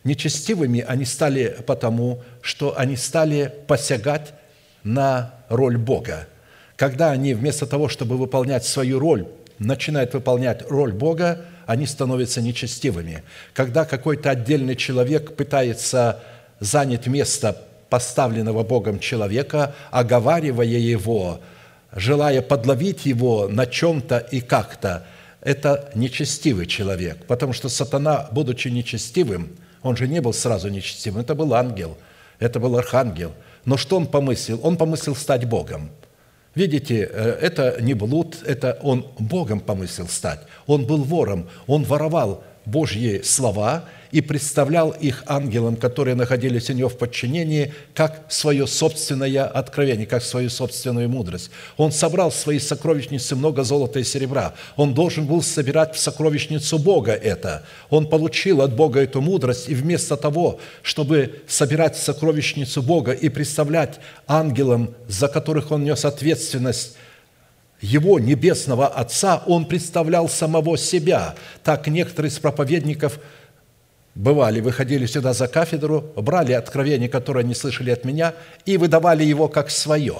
Нечестивыми они стали потому, что они стали посягать на роль Бога. Когда они вместо того, чтобы выполнять свою роль, начинают выполнять роль Бога, они становятся нечестивыми. Когда какой-то отдельный человек пытается занять место поставленного Богом человека, оговаривая его, желая подловить его на чем-то и как-то, это нечестивый человек, потому что сатана, будучи нечестивым, он же не был сразу нечестивым, это был ангел, это был архангел. Но что он помыслил? Он помыслил стать Богом – Видите, э, это не блуд, это он Богом помыслил стать. Он был вором, он воровал Божьи слова и представлял их ангелам, которые находились у него в подчинении, как свое собственное откровение, как свою собственную мудрость. Он собрал в свои сокровищницы много золота и серебра. Он должен был собирать в сокровищницу Бога это. Он получил от Бога эту мудрость, и вместо того, чтобы собирать в сокровищницу Бога и представлять ангелам, за которых он нес ответственность, его небесного Отца, он представлял самого себя. Так некоторые из проповедников бывали, выходили сюда за кафедру, брали откровение, которое они слышали от меня, и выдавали его как свое.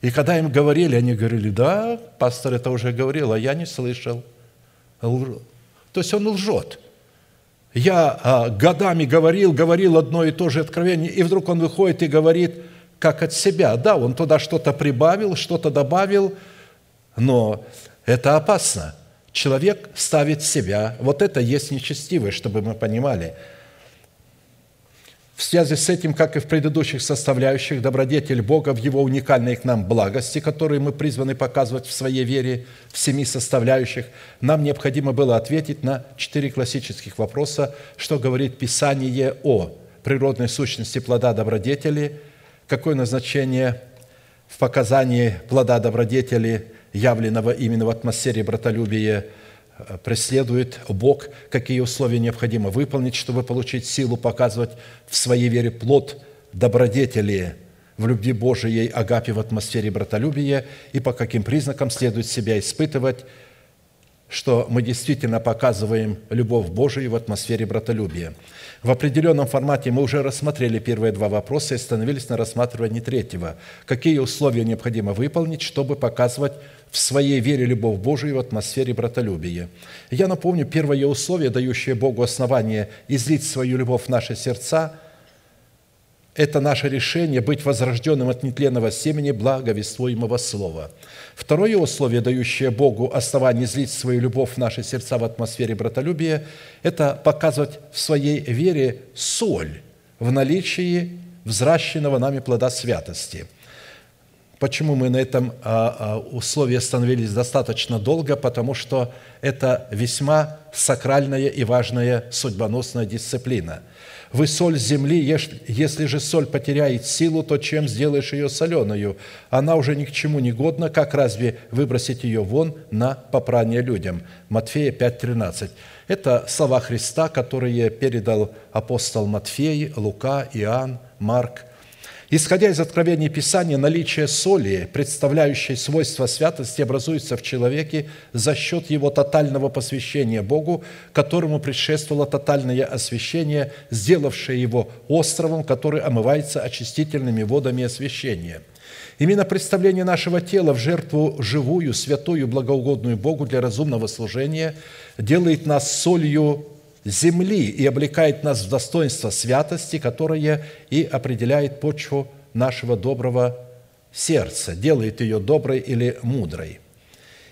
И когда им говорили, они говорили, да, пастор это уже говорил, а я не слышал. То есть он лжет. Я а, годами говорил, говорил одно и то же откровение, и вдруг он выходит и говорит – как от себя. Да, он туда что-то прибавил, что-то добавил, но это опасно. Человек ставит себя. Вот это есть нечестивое, чтобы мы понимали. В связи с этим, как и в предыдущих составляющих, добродетель Бога в Его уникальной к нам благости, которые мы призваны показывать в своей вере в семи составляющих, нам необходимо было ответить на четыре классических вопроса, что говорит Писание о природной сущности плода добродетели – какое назначение в показании плода добродетели, явленного именно в атмосфере братолюбия, э, преследует Бог, какие условия необходимо выполнить, чтобы получить силу показывать в своей вере плод добродетели в любви Божией, агапе в атмосфере братолюбия, и по каким признакам следует себя испытывать, что мы действительно показываем любовь Божию в атмосфере братолюбия. В определенном формате мы уже рассмотрели первые два вопроса и остановились на рассматривании третьего. Какие условия необходимо выполнить, чтобы показывать в своей вере любовь Божию в атмосфере братолюбия. Я напомню, первое условие, дающее Богу основание излить свою любовь в наши сердца – это наше решение быть возрожденным от нетленного семени благовествуемого слова. Второе условие, дающее Богу основание злить свою любовь в наши сердца в атмосфере братолюбия, это показывать в своей вере соль в наличии взращенного нами плода святости. Почему мы на этом а, а, условии остановились достаточно долго? Потому что это весьма сакральная и важная судьбоносная дисциплина. Вы соль земли, если же соль потеряет силу, то чем сделаешь ее соленую? Она уже ни к чему не годна, как разве выбросить ее вон на попрание людям? Матфея 5,13. Это слова Христа, которые передал апостол Матфей, Лука, Иоанн, Марк – Исходя из откровений Писания, наличие соли, представляющей свойства святости, образуется в человеке за счет его тотального посвящения Богу, которому предшествовало тотальное освящение, сделавшее его островом, который омывается очистительными водами освящения. Именно представление нашего тела в жертву живую, святую, благоугодную Богу для разумного служения делает нас солью земли и облекает нас в достоинство святости, которое и определяет почву нашего доброго сердца, делает ее доброй или мудрой.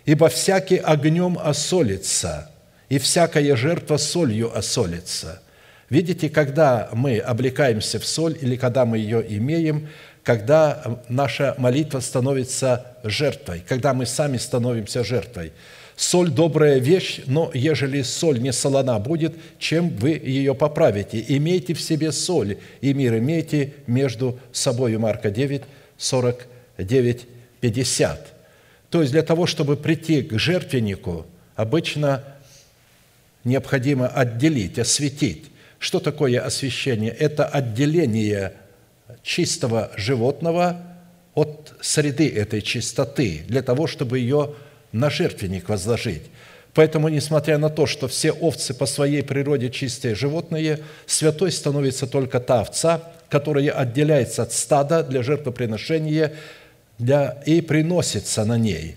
Ибо всякий огнем осолится, и всякая жертва солью осолится. Видите, когда мы облекаемся в соль или когда мы ее имеем, когда наша молитва становится жертвой, когда мы сами становимся жертвой – Соль – добрая вещь, но ежели соль не солона будет, чем вы ее поправите? Имейте в себе соль, и мир имейте между собой. Марка 9, 49, 50. То есть для того, чтобы прийти к жертвеннику, обычно необходимо отделить, осветить. Что такое освящение? Это отделение чистого животного от среды этой чистоты, для того, чтобы ее на жертвенник возложить. Поэтому, несмотря на то, что все овцы по своей природе чистые животные, святой становится только та овца, которая отделяется от стада для жертвоприношения для, и приносится на ней,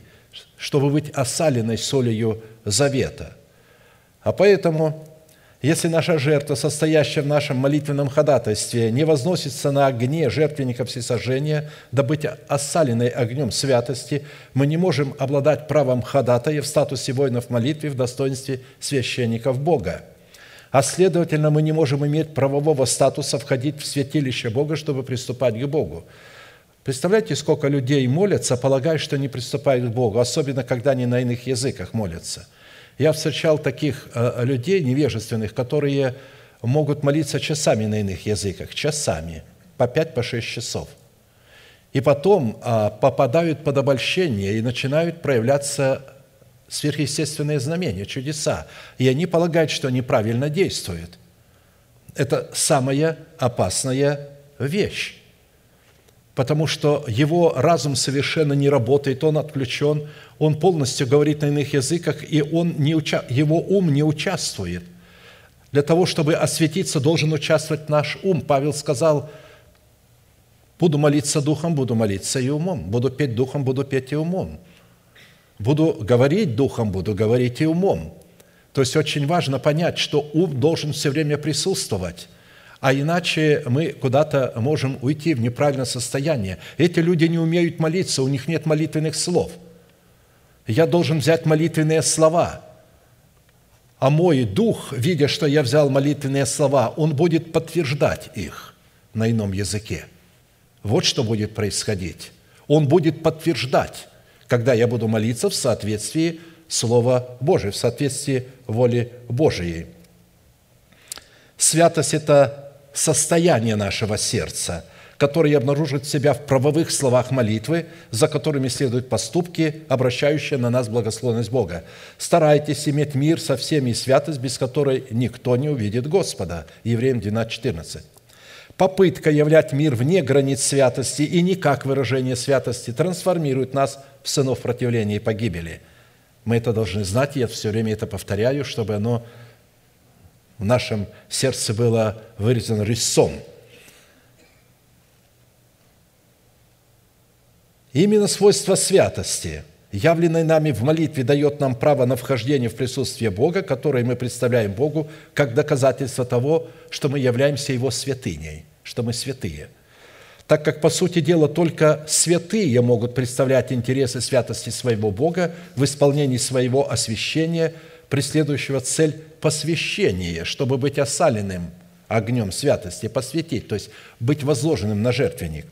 чтобы быть осаленной солью завета. А поэтому если наша жертва, состоящая в нашем молитвенном ходатайстве, не возносится на огне жертвенника всесожжения, быть осаленной огнем святости, мы не можем обладать правом ходатая в статусе воинов молитвы в достоинстве священников Бога. А следовательно, мы не можем иметь правового статуса входить в святилище Бога, чтобы приступать к Богу. Представляете, сколько людей молятся, полагая, что не приступают к Богу, особенно когда они на иных языках молятся – я встречал таких э, людей невежественных, которые могут молиться часами на иных языках, часами, по пять, по шесть часов. И потом а, попадают под обольщение и начинают проявляться сверхъестественные знамения, чудеса. И они полагают, что они правильно действуют. Это самая опасная вещь потому что его разум совершенно не работает, он отключен, он полностью говорит на иных языках, и он не уча... его ум не участвует. Для того, чтобы осветиться, должен участвовать наш ум. Павел сказал, буду молиться духом, буду молиться и умом. Буду петь духом, буду петь и умом. Буду говорить духом, буду говорить и умом. То есть очень важно понять, что ум должен все время присутствовать а иначе мы куда-то можем уйти в неправильное состояние. Эти люди не умеют молиться, у них нет молитвенных слов. Я должен взять молитвенные слова, а мой дух, видя, что я взял молитвенные слова, он будет подтверждать их на ином языке. Вот что будет происходить. Он будет подтверждать, когда я буду молиться в соответствии Слова Божия, в соответствии воли Божией. Святость – это состояние нашего сердца, которое обнаружит себя в правовых словах молитвы, за которыми следуют поступки, обращающие на нас благословенность Бога. Старайтесь иметь мир со всеми и святость, без которой никто не увидит Господа. Евреям 12, 14. Попытка являть мир вне границ святости и не как выражение святости трансформирует нас в сынов противления и погибели. Мы это должны знать, я все время это повторяю, чтобы оно в нашем сердце было вырезан резцом. Именно свойство святости, явленное нами в молитве, дает нам право на вхождение в присутствие Бога, которое мы представляем Богу как доказательство того, что мы являемся Его святыней, что мы святые. Так как, по сути дела, только святые могут представлять интересы святости своего Бога в исполнении своего освящения, преследующего цель посвящение, чтобы быть осаленным огнем святости, посвятить, то есть быть возложенным на жертвенник.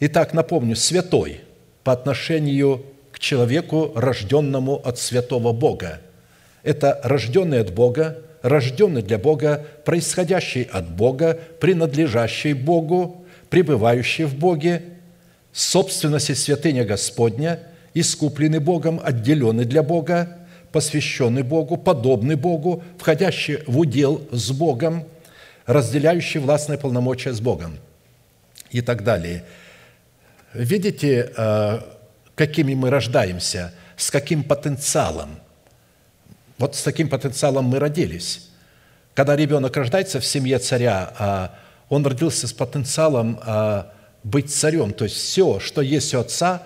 Итак, напомню, святой по отношению к человеку, рожденному от святого Бога. Это рожденный от Бога, рожденный для Бога, происходящий от Бога, принадлежащий Богу, пребывающий в Боге, собственность святыня Господня, искупленный Богом, отделенный для Бога, посвященный Богу, подобный Богу, входящий в удел с Богом, разделяющий властные полномочия с Богом и так далее. Видите, э, какими мы рождаемся, с каким потенциалом. Вот с таким потенциалом мы родились. Когда ребенок рождается в семье царя, а он родился с потенциалом а, быть царем. То есть все, что есть у отца,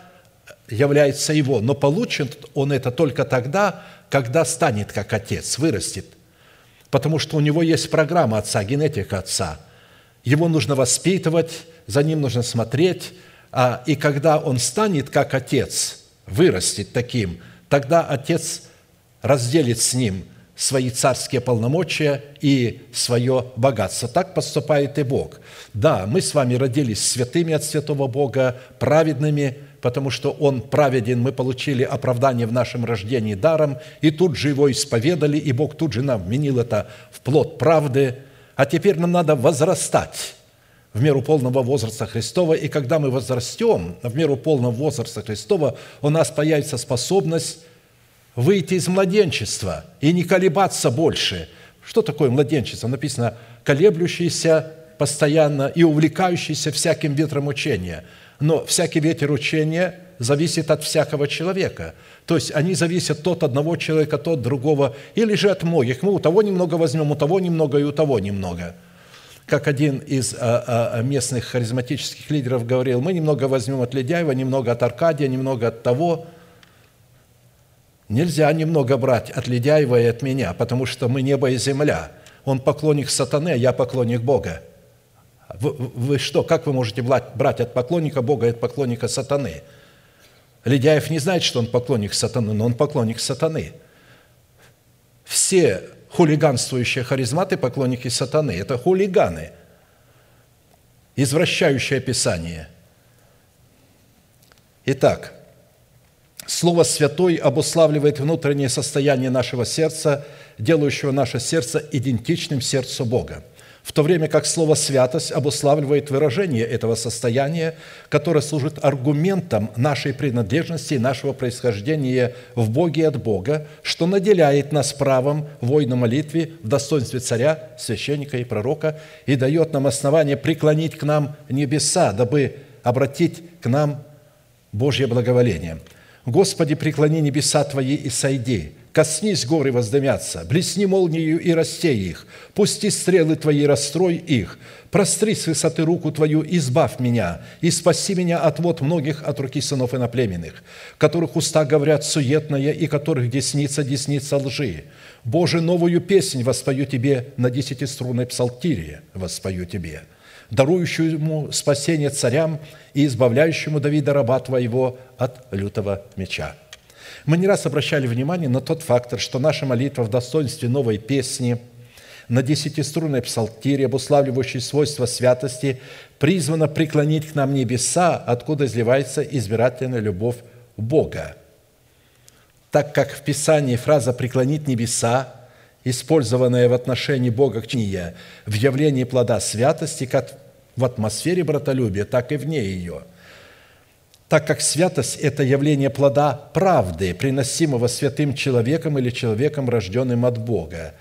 является его. Но получит он это только тогда, когда станет как отец, вырастет. Потому что у него есть программа отца, генетика отца. Его нужно воспитывать, за ним нужно смотреть. А, и когда он станет как отец, вырастет таким, тогда отец разделит с ним – свои царские полномочия и свое богатство. Так поступает и Бог. Да, мы с вами родились святыми от святого Бога, праведными, потому что Он праведен, мы получили оправдание в нашем рождении даром, и тут же его исповедали, и Бог тут же нам вменил это в плод правды. А теперь нам надо возрастать в меру полного возраста Христова, и когда мы возрастем в меру полного возраста Христова, у нас появится способность выйти из младенчества и не колебаться больше. Что такое младенчество? Написано, колеблющийся постоянно и увлекающийся всяким ветром учения. Но всякий ветер учения зависит от всякого человека. То есть они зависят тот одного человека, тот другого, или же от многих. Мы у того немного возьмем, у того немного и у того немного. Как один из а, а, местных харизматических лидеров говорил, мы немного возьмем от Ледяева, немного от Аркадия, немного от того – Нельзя немного брать от Ледяева и от меня, потому что мы небо и земля. Он поклонник сатаны, а я поклонник Бога. Вы, вы что, как вы можете брать от поклонника Бога и от поклонника сатаны? Ледяев не знает, что он поклонник сатаны, но он поклонник сатаны. Все хулиганствующие харизматы – поклонники сатаны. Это хулиганы, извращающие Писание. Итак, Слово «святой» обуславливает внутреннее состояние нашего сердца, делающего наше сердце идентичным сердцу Бога, в то время как слово «святость» обуславливает выражение этого состояния, которое служит аргументом нашей принадлежности и нашего происхождения в Боге и от Бога, что наделяет нас правом войны молитве в достоинстве царя, священника и пророка и дает нам основание преклонить к нам небеса, дабы обратить к нам Божье благоволение – Господи, преклони небеса Твои и сойди, коснись горы воздымятся, блесни молнию и растей их, пусти стрелы Твои, расстрой их, простри с высоты руку Твою, избавь меня, и спаси меня от вод многих от руки сынов иноплеменных, которых уста говорят суетное, и которых десница, десница лжи. Боже, новую песнь воспою Тебе на десятиструнной псалтире, воспою Тебе – дарующему спасение царям и избавляющему Давида, раба Твоего, от лютого меча». Мы не раз обращали внимание на тот фактор, что наша молитва в достоинстве новой песни на десятиструнной псалтире, обуславливающей свойства святости, призвана преклонить к нам небеса, откуда изливается избирательная любовь Бога. Так как в Писании фраза «преклонить небеса» использованная в отношении Бога к чния, в явлении плода святости, как в атмосфере братолюбия, так и вне ее. Так как святость – это явление плода правды, приносимого святым человеком или человеком, рожденным от Бога.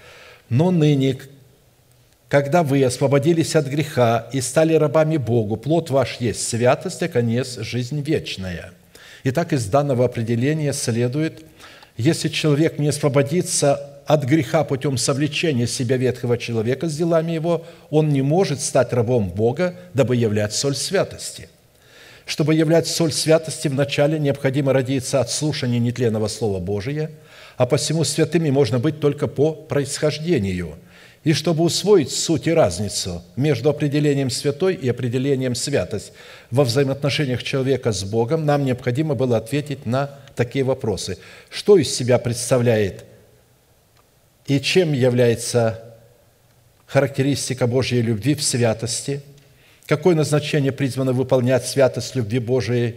Но ныне, когда вы освободились от греха и стали рабами Богу, плод ваш есть святость, а конец – жизнь вечная. Итак, из данного определения следует, если человек не освободится от греха путем совлечения себя ветхого человека с делами его, он не может стать рабом Бога, дабы являть соль святости. Чтобы являть соль святости, вначале необходимо родиться от слушания нетленного Слова Божия, а посему святыми можно быть только по происхождению. И чтобы усвоить суть и разницу между определением святой и определением святость во взаимоотношениях человека с Богом, нам необходимо было ответить на такие вопросы. Что из себя представляет и чем является характеристика Божьей любви в святости, какое назначение призвано выполнять святость любви Божией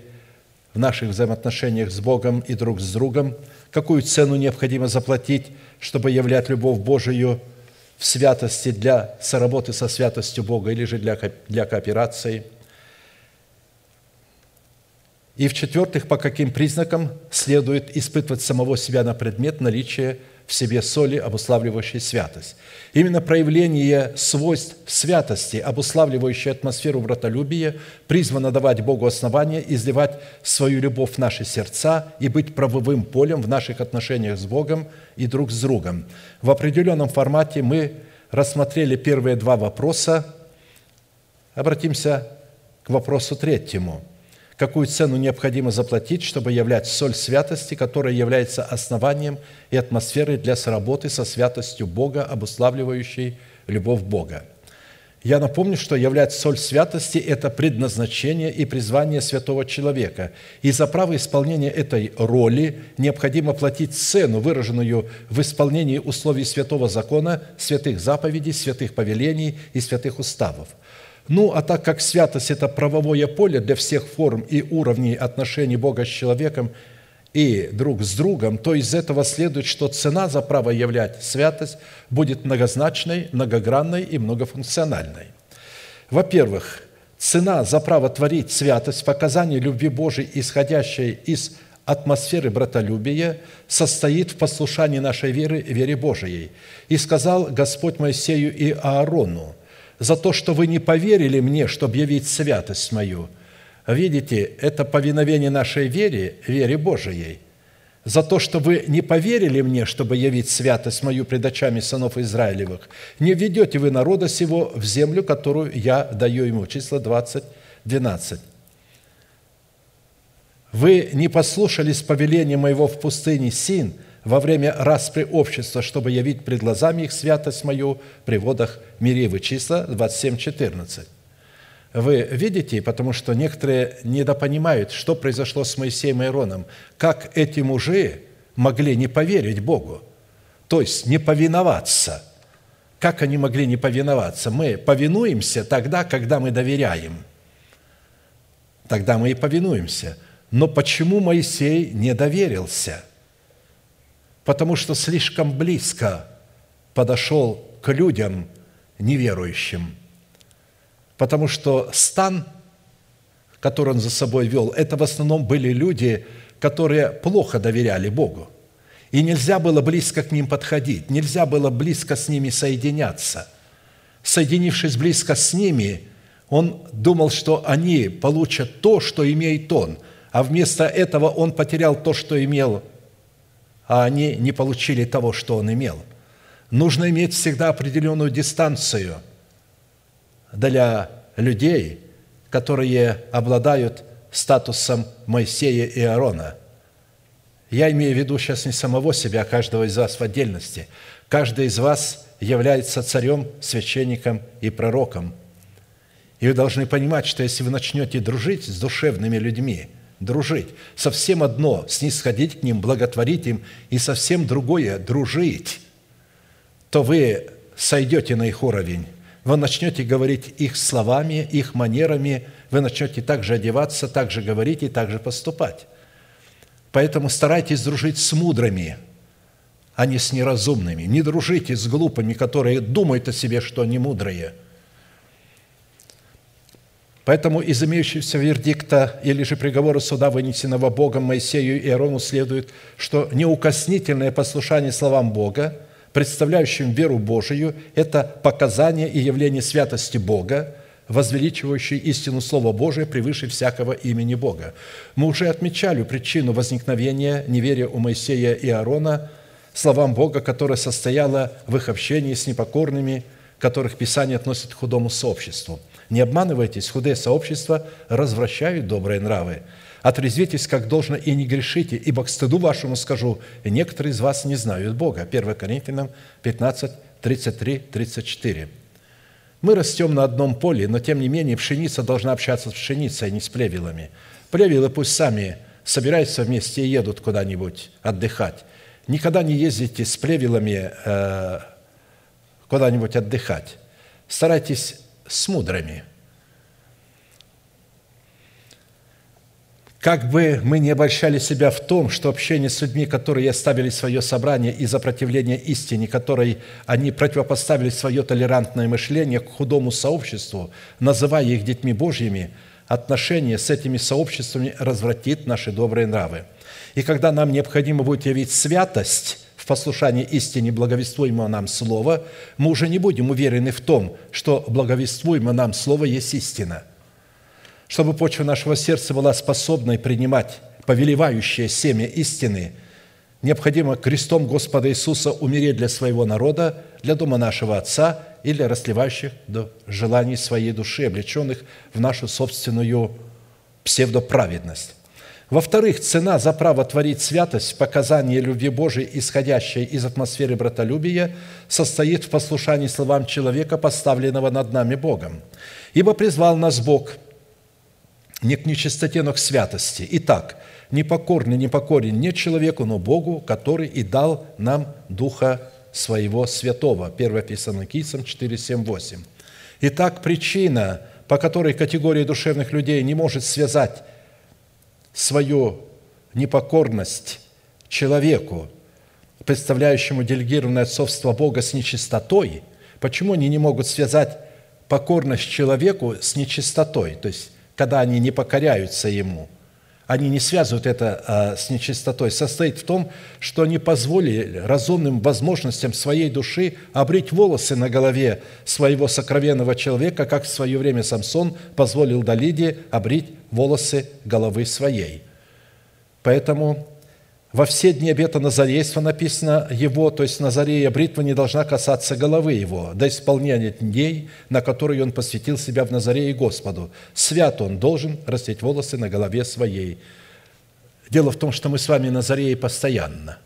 в наших взаимоотношениях с Богом и друг с другом, какую цену необходимо заплатить, чтобы являть любовь Божию в святости для соработы со святостью Бога или же для, для кооперации. И в-четвертых, по каким признакам следует испытывать самого себя на предмет наличия в себе соли, обуславливающей святость. Именно проявление свойств святости, обуславливающей атмосферу братолюбия, призвано давать Богу основания изливать свою любовь в наши сердца и быть правовым полем в наших отношениях с Богом и друг с другом. В определенном формате мы рассмотрели первые два вопроса. Обратимся к вопросу третьему – какую цену необходимо заплатить, чтобы являть соль святости, которая является основанием и атмосферой для сработы со святостью Бога, обуславливающей любовь Бога. Я напомню, что являть соль святости – это предназначение и призвание святого человека. И за право исполнения этой роли необходимо платить цену, выраженную в исполнении условий святого закона, святых заповедей, святых повелений и святых уставов – ну, а так как святость – это правовое поле для всех форм и уровней отношений Бога с человеком и друг с другом, то из этого следует, что цена за право являть святость будет многозначной, многогранной и многофункциональной. Во-первых, цена за право творить святость, показание любви Божией, исходящей из атмосферы братолюбия, состоит в послушании нашей веры, вере Божией. «И сказал Господь Моисею и Аарону, за то, что вы не поверили мне, чтобы явить святость мою. Видите, это повиновение нашей вере, вере Божией. За то, что вы не поверили мне, чтобы явить святость мою пред очами сынов Израилевых, не введете вы народа сего в землю, которую я даю ему». Число 20, 12. «Вы не послушались повеления моего в пустыне Син – во время распри общества, чтобы явить пред глазами их святость мою при водах Миривы». Числа 27.14. Вы видите, потому что некоторые недопонимают, что произошло с Моисеем и Ироном, как эти мужи могли не поверить Богу, то есть не повиноваться. Как они могли не повиноваться? Мы повинуемся тогда, когда мы доверяем. Тогда мы и повинуемся. Но почему Моисей не доверился – потому что слишком близко подошел к людям неверующим. Потому что стан, который он за собой вел, это в основном были люди, которые плохо доверяли Богу. И нельзя было близко к ним подходить, нельзя было близко с ними соединяться. Соединившись близко с ними, он думал, что они получат то, что имеет он, а вместо этого он потерял то, что имел а они не получили того, что он имел. Нужно иметь всегда определенную дистанцию для людей, которые обладают статусом Моисея и Аарона. Я имею в виду сейчас не самого себя, а каждого из вас в отдельности. Каждый из вас является царем, священником и пророком. И вы должны понимать, что если вы начнете дружить с душевными людьми – дружить. Совсем одно – снисходить к ним, благотворить им, и совсем другое – дружить. То вы сойдете на их уровень, вы начнете говорить их словами, их манерами, вы начнете также одеваться, также говорить и также поступать. Поэтому старайтесь дружить с мудрыми, а не с неразумными. Не дружите с глупыми, которые думают о себе, что они мудрые – Поэтому из имеющегося вердикта или же приговора суда, вынесенного Богом Моисею и Аарону, следует, что неукоснительное послушание словам Бога, представляющим веру Божию, это показание и явление святости Бога, возвеличивающий истину Слова Божия превыше всякого имени Бога. Мы уже отмечали причину возникновения неверия у Моисея и Аарона словам Бога, которое состояло в их общении с непокорными, которых Писание относит к худому сообществу – не обманывайтесь, худые сообщества развращают добрые нравы. Отрезвитесь, как должно, и не грешите, ибо к стыду вашему скажу, некоторые из вас не знают Бога». 1 Коринфянам 15, 33, 34. Мы растем на одном поле, но тем не менее пшеница должна общаться с пшеницей, а не с плевелами. Плевелы пусть сами собираются вместе и едут куда-нибудь отдыхать. Никогда не ездите с плевелами э, куда-нибудь отдыхать. Старайтесь с мудрыми. как бы мы не обольщали себя в том, что общение с людьми, которые оставили свое собрание из-за противления истине, которой они противопоставили свое толерантное мышление к худому сообществу, называя их детьми Божьими, отношение с этими сообществами развратит наши добрые нравы. И когда нам необходимо будет явить святость в послушании истине благовествуемого нам Слова, мы уже не будем уверены в том, что благовествуемое нам Слово есть истина – чтобы почва нашего сердца была способной принимать повелевающее семя истины, необходимо крестом Господа Иисуса умереть для своего народа, для дома нашего Отца и для расливающих до желаний своей души, облеченных в нашу собственную псевдоправедность. Во-вторых, цена за право творить святость, показание любви Божией, исходящей из атмосферы братолюбия, состоит в послушании словам человека, поставленного над нами Богом. «Ибо призвал нас Бог – не к нечистоте, но к святости. Итак, непокорный, непокорен не человеку, но Богу, который и дал нам Духа Своего Святого. 1 Фессалоникийцам 4, 7, 8. Итак, причина, по которой категория душевных людей не может связать свою непокорность человеку, представляющему делегированное отцовство Бога с нечистотой, почему они не могут связать покорность человеку с нечистотой? То есть когда они не покоряются Ему, они не связывают это а, с нечистотой, состоит в том, что они позволили разумным возможностям своей души обрить волосы на голове своего сокровенного человека, как в свое время Самсон позволил Далиде обрить волосы головы своей. Поэтому во все дни обета Назарейства написано его, то есть Назарея бритва не должна касаться головы его, до исполнения дней, на которые он посвятил себя в Назарее Господу. Свят он должен растить волосы на голове своей. Дело в том, что мы с вами Назареи постоянно.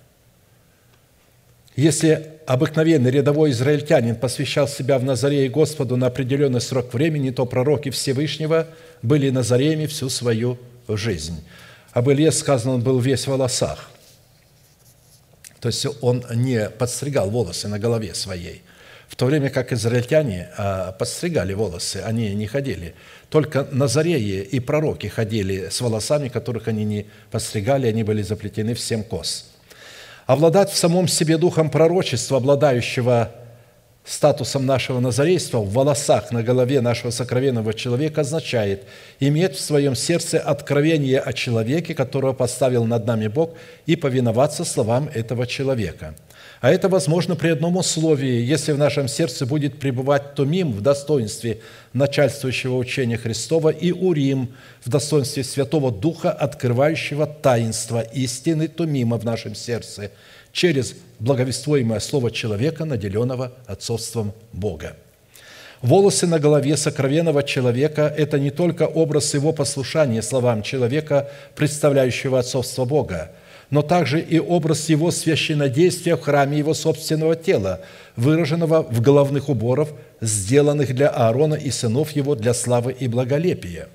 Если обыкновенный рядовой израильтянин посвящал себя в Назарее Господу на определенный срок времени, то пророки Всевышнего были Назареями всю свою жизнь. Об Илье сказано, он был весь в волосах – то есть он не подстригал волосы на голове своей, в то время как израильтяне а, подстригали волосы, они не ходили. Только Назареи и пророки ходили с волосами, которых они не подстригали, они были заплетены в семь кос. Обладать в самом себе духом пророчества, обладающего статусом нашего назарейства в волосах на голове нашего сокровенного человека означает иметь в своем сердце откровение о человеке, которого поставил над нами Бог, и повиноваться словам этого человека. А это возможно при одном условии, если в нашем сердце будет пребывать Томим в достоинстве начальствующего учения Христова и Урим в достоинстве Святого Духа, открывающего таинство истины Томима в нашем сердце – через благовествуемое слово человека, наделенного отцовством Бога. Волосы на голове сокровенного человека – это не только образ его послушания словам человека, представляющего отцовство Бога, но также и образ его священнодействия в храме его собственного тела, выраженного в головных уборах, сделанных для Аарона и сынов его для славы и благолепия.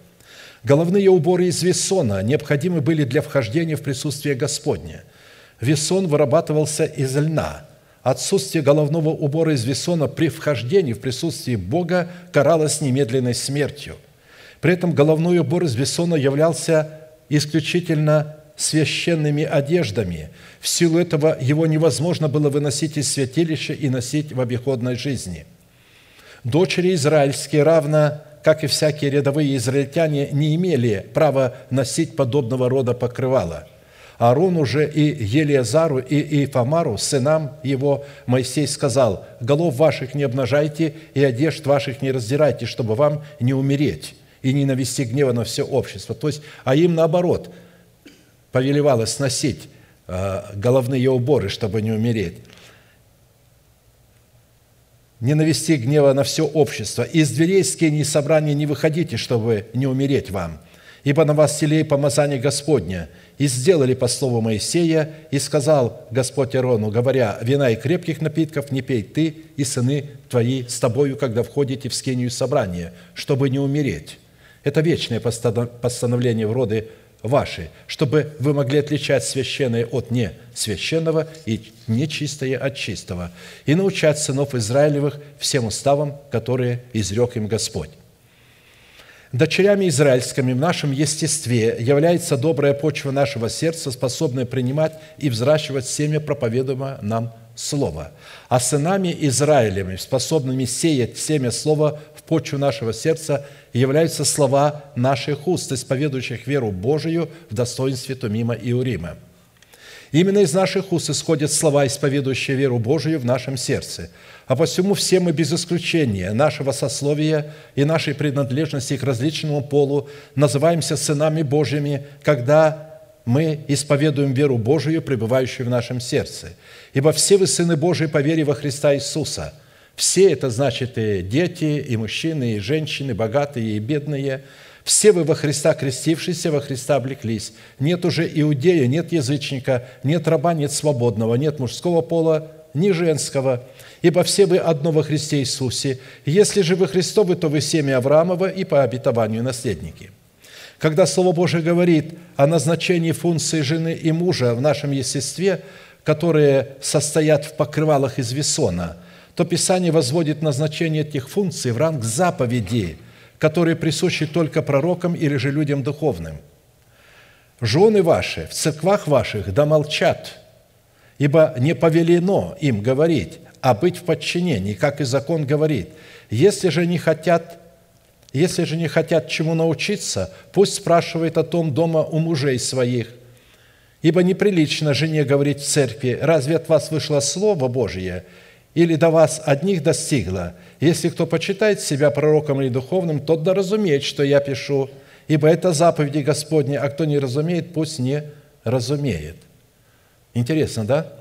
Головные уборы из весона необходимы были для вхождения в присутствие Господне – Весон вырабатывался из льна. Отсутствие головного убора из весона при вхождении в присутствие Бога каралось немедленной смертью. При этом головной убор из весона являлся исключительно священными одеждами. В силу этого его невозможно было выносить из святилища и носить в обиходной жизни. Дочери израильские, равно как и всякие рядовые израильтяне, не имели права носить подобного рода покрывала – Аарону же и Елиазару и Ифамару, сынам его, Моисей сказал, «Голов ваших не обнажайте и одежд ваших не раздирайте, чтобы вам не умереть и не навести гнева на все общество». То есть, а им наоборот повелевалось носить э, головные уборы, чтобы не умереть не навести гнева на все общество. Из дверей скиней собрания не выходите, чтобы не умереть вам. Ибо на вас телей помазание Господня – и сделали по слову Моисея, и сказал Господь Ирону, говоря, «Вина и крепких напитков не пей ты и сыны твои с тобою, когда входите в скинию собрания, чтобы не умереть». Это вечное постановление в роды ваши, чтобы вы могли отличать священное от несвященного и нечистое от чистого, и научать сынов Израилевых всем уставам, которые изрек им Господь. Дочерями израильскими в нашем естестве является добрая почва нашего сердца, способная принимать и взращивать семя проповедуемое нам Слова. А сынами Израилевыми, способными сеять семя Слова в почву нашего сердца, являются слова наших уст, исповедующих веру Божию в достоинстве Тумима и Урима. Именно из наших уст исходят слова, исповедующие веру Божию в нашем сердце. А посему все мы без исключения нашего сословия и нашей принадлежности к различному полу называемся сынами Божьими, когда мы исповедуем веру Божию, пребывающую в нашем сердце. Ибо все вы сыны Божии по вере во Христа Иисуса. Все это значит и дети, и мужчины, и женщины, богатые и бедные. Все вы во Христа крестившиеся, во Христа облеклись. Нет уже иудея, нет язычника, нет раба, нет свободного, нет мужского пола, ни женского, ибо все вы одно во Христе Иисусе. Если же вы Христовы, то вы семя Авраамова и по обетованию наследники». Когда Слово Божие говорит о назначении функции жены и мужа в нашем естестве, которые состоят в покрывалах из весона, то Писание возводит назначение этих функций в ранг заповеди, которые присущи только пророкам или же людям духовным. «Жены ваши в церквах ваших да молчат, ибо не повелено им говорить, а быть в подчинении, как и закон говорит. Если же не хотят если же не хотят чему научиться, пусть спрашивает о том дома у мужей своих. Ибо неприлично жене говорить в церкви, разве от вас вышло Слово Божие, или до вас одних достигло? Если кто почитает себя пророком или духовным, тот да разумеет, что я пишу, ибо это заповеди Господни, а кто не разумеет, пусть не разумеет». Интересно, да?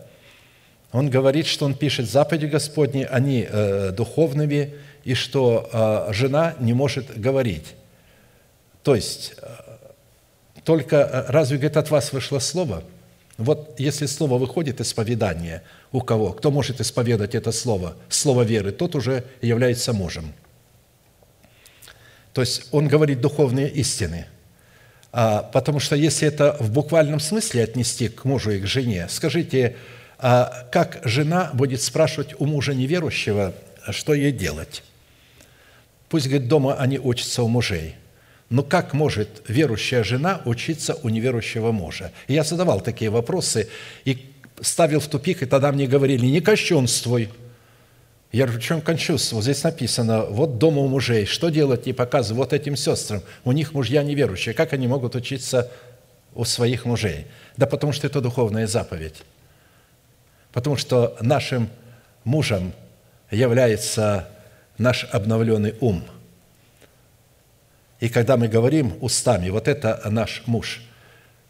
Он говорит, что он пишет заповеди Господни, они э, духовными, и что э, жена не может говорить. То есть, э, только э, разве, говорит, от вас вышло слово? Вот если слово выходит из поведания у кого, кто может исповедать это слово, слово веры, тот уже является мужем. То есть он говорит духовные истины. А, потому что если это в буквальном смысле отнести к мужу и к жене, скажите, а как жена будет спрашивать у мужа неверующего, что ей делать? Пусть, говорит, дома они учатся у мужей. Но как может верующая жена учиться у неверующего мужа? Я задавал такие вопросы и ставил в тупик, и тогда мне говорили, не кощунствуй. Я говорю, в чем кощунство? Здесь написано, вот дома у мужей, что делать, и показываю вот этим сестрам. У них мужья неверующие, как они могут учиться у своих мужей? Да потому что это духовная заповедь. Потому что нашим мужем является наш обновленный ум. И когда мы говорим устами, вот это наш муж,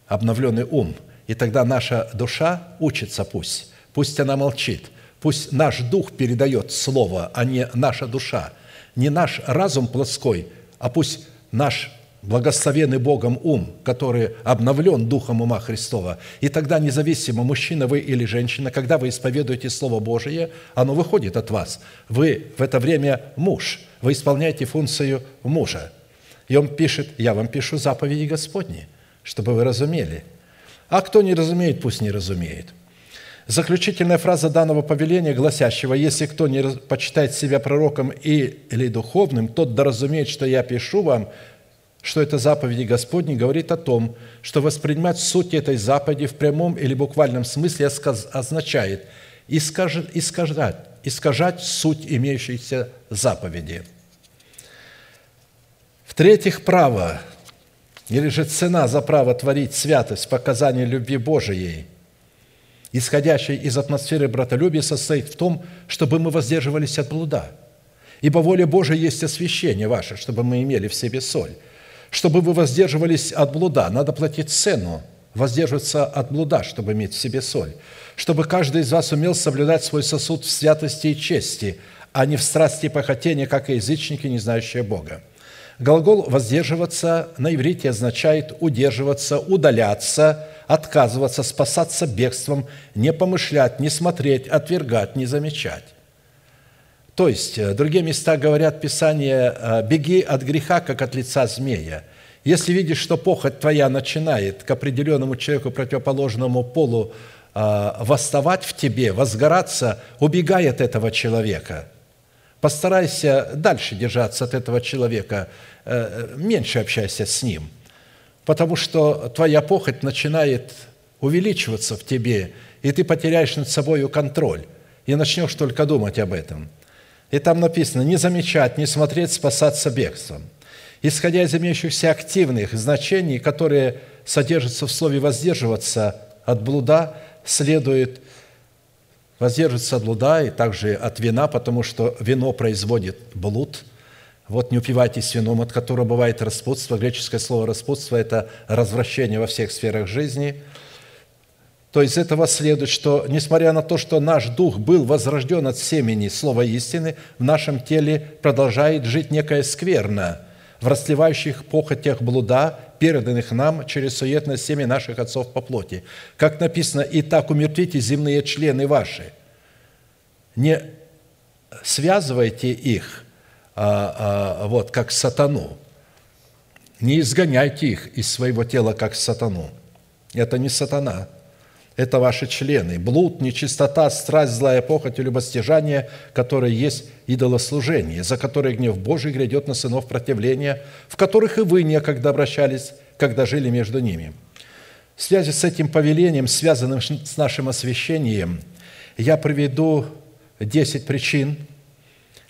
обновленный ум, и тогда наша душа учится пусть, пусть она молчит, пусть наш дух передает слово, а не наша душа, не наш разум плоской, а пусть наш благословенный Богом ум, который обновлен Духом ума Христова. И тогда, независимо, мужчина вы или женщина, когда вы исповедуете Слово Божие, оно выходит от вас. Вы в это время муж, вы исполняете функцию мужа. И он пишет, я вам пишу заповеди Господни, чтобы вы разумели. А кто не разумеет, пусть не разумеет. Заключительная фраза данного повеления, гласящего, «Если кто не почитает себя пророком или духовным, тот да разумеет, что я пишу вам, что это заповеди Господни, говорит о том, что воспринимать суть этой заповеди в прямом или буквальном смысле означает искажать, искажать суть имеющейся заповеди. В-третьих, право, или же цена за право творить святость, показание любви Божией, исходящей из атмосферы братолюбия, состоит в том, чтобы мы воздерживались от блуда. Ибо воля Божия есть освящение ваше, чтобы мы имели в себе соль – чтобы вы воздерживались от блуда, надо платить цену, воздерживаться от блуда, чтобы иметь в себе соль. Чтобы каждый из вас умел соблюдать свой сосуд в святости и чести, а не в страсти и похотении, как и язычники, не знающие Бога. Глагол «воздерживаться» на иврите означает удерживаться, удаляться, отказываться, спасаться бегством, не помышлять, не смотреть, отвергать, не замечать. То есть, э, другие места говорят Писание, э, «беги от греха, как от лица змея». Если видишь, что похоть твоя начинает к определенному человеку, противоположному полу, э, восставать в тебе, возгораться, убегай от этого человека, постарайся дальше держаться от этого человека, э, меньше общайся с ним, потому что твоя похоть начинает увеличиваться в тебе, и ты потеряешь над собой контроль, и начнешь только думать об этом. И там написано, не замечать, не смотреть, спасаться бегством. Исходя из имеющихся активных значений, которые содержатся в слове «воздерживаться от блуда», следует воздерживаться от блуда и также от вина, потому что вино производит блуд. Вот не упивайтесь вином, от которого бывает распутство. Греческое слово «распутство» – это развращение во всех сферах жизни. То из этого следует, что, несмотря на то, что наш дух был возрожден от семени слова истины, в нашем теле продолжает жить некая скверна в расливающих похотях блуда, переданных нам через суетное семя наших отцов по плоти. Как написано, «И так умертвите земные члены ваши». Не связывайте их, а, а, вот, как сатану. Не изгоняйте их из своего тела, как сатану. Это не сатана – это ваши члены. Блуд, нечистота, страсть, злая похоть и любостяжание, которые есть идолослужение, за которое гнев Божий грядет на сынов противления, в которых и вы некогда обращались, когда жили между ними. В связи с этим повелением, связанным с нашим освящением, я приведу 10 причин –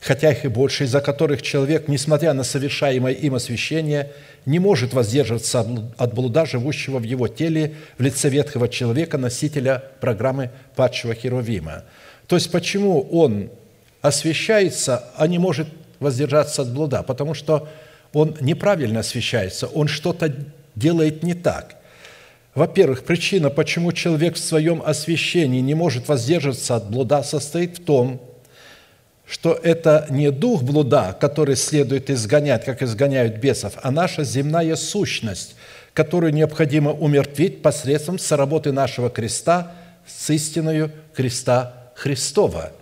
хотя их и больше, из-за которых человек, несмотря на совершаемое им освящение, не может воздерживаться от блуда, живущего в его теле в лице ветхого человека, носителя программы падшего Херувима. То есть, почему он освящается, а не может воздержаться от блуда? Потому что он неправильно освящается, он что-то делает не так. Во-первых, причина, почему человек в своем освящении не может воздерживаться от блуда, состоит в том, что это не дух блуда, который следует изгонять, как изгоняют бесов, а наша земная сущность, которую необходимо умертвить посредством соработы нашего креста с истиною креста Христова.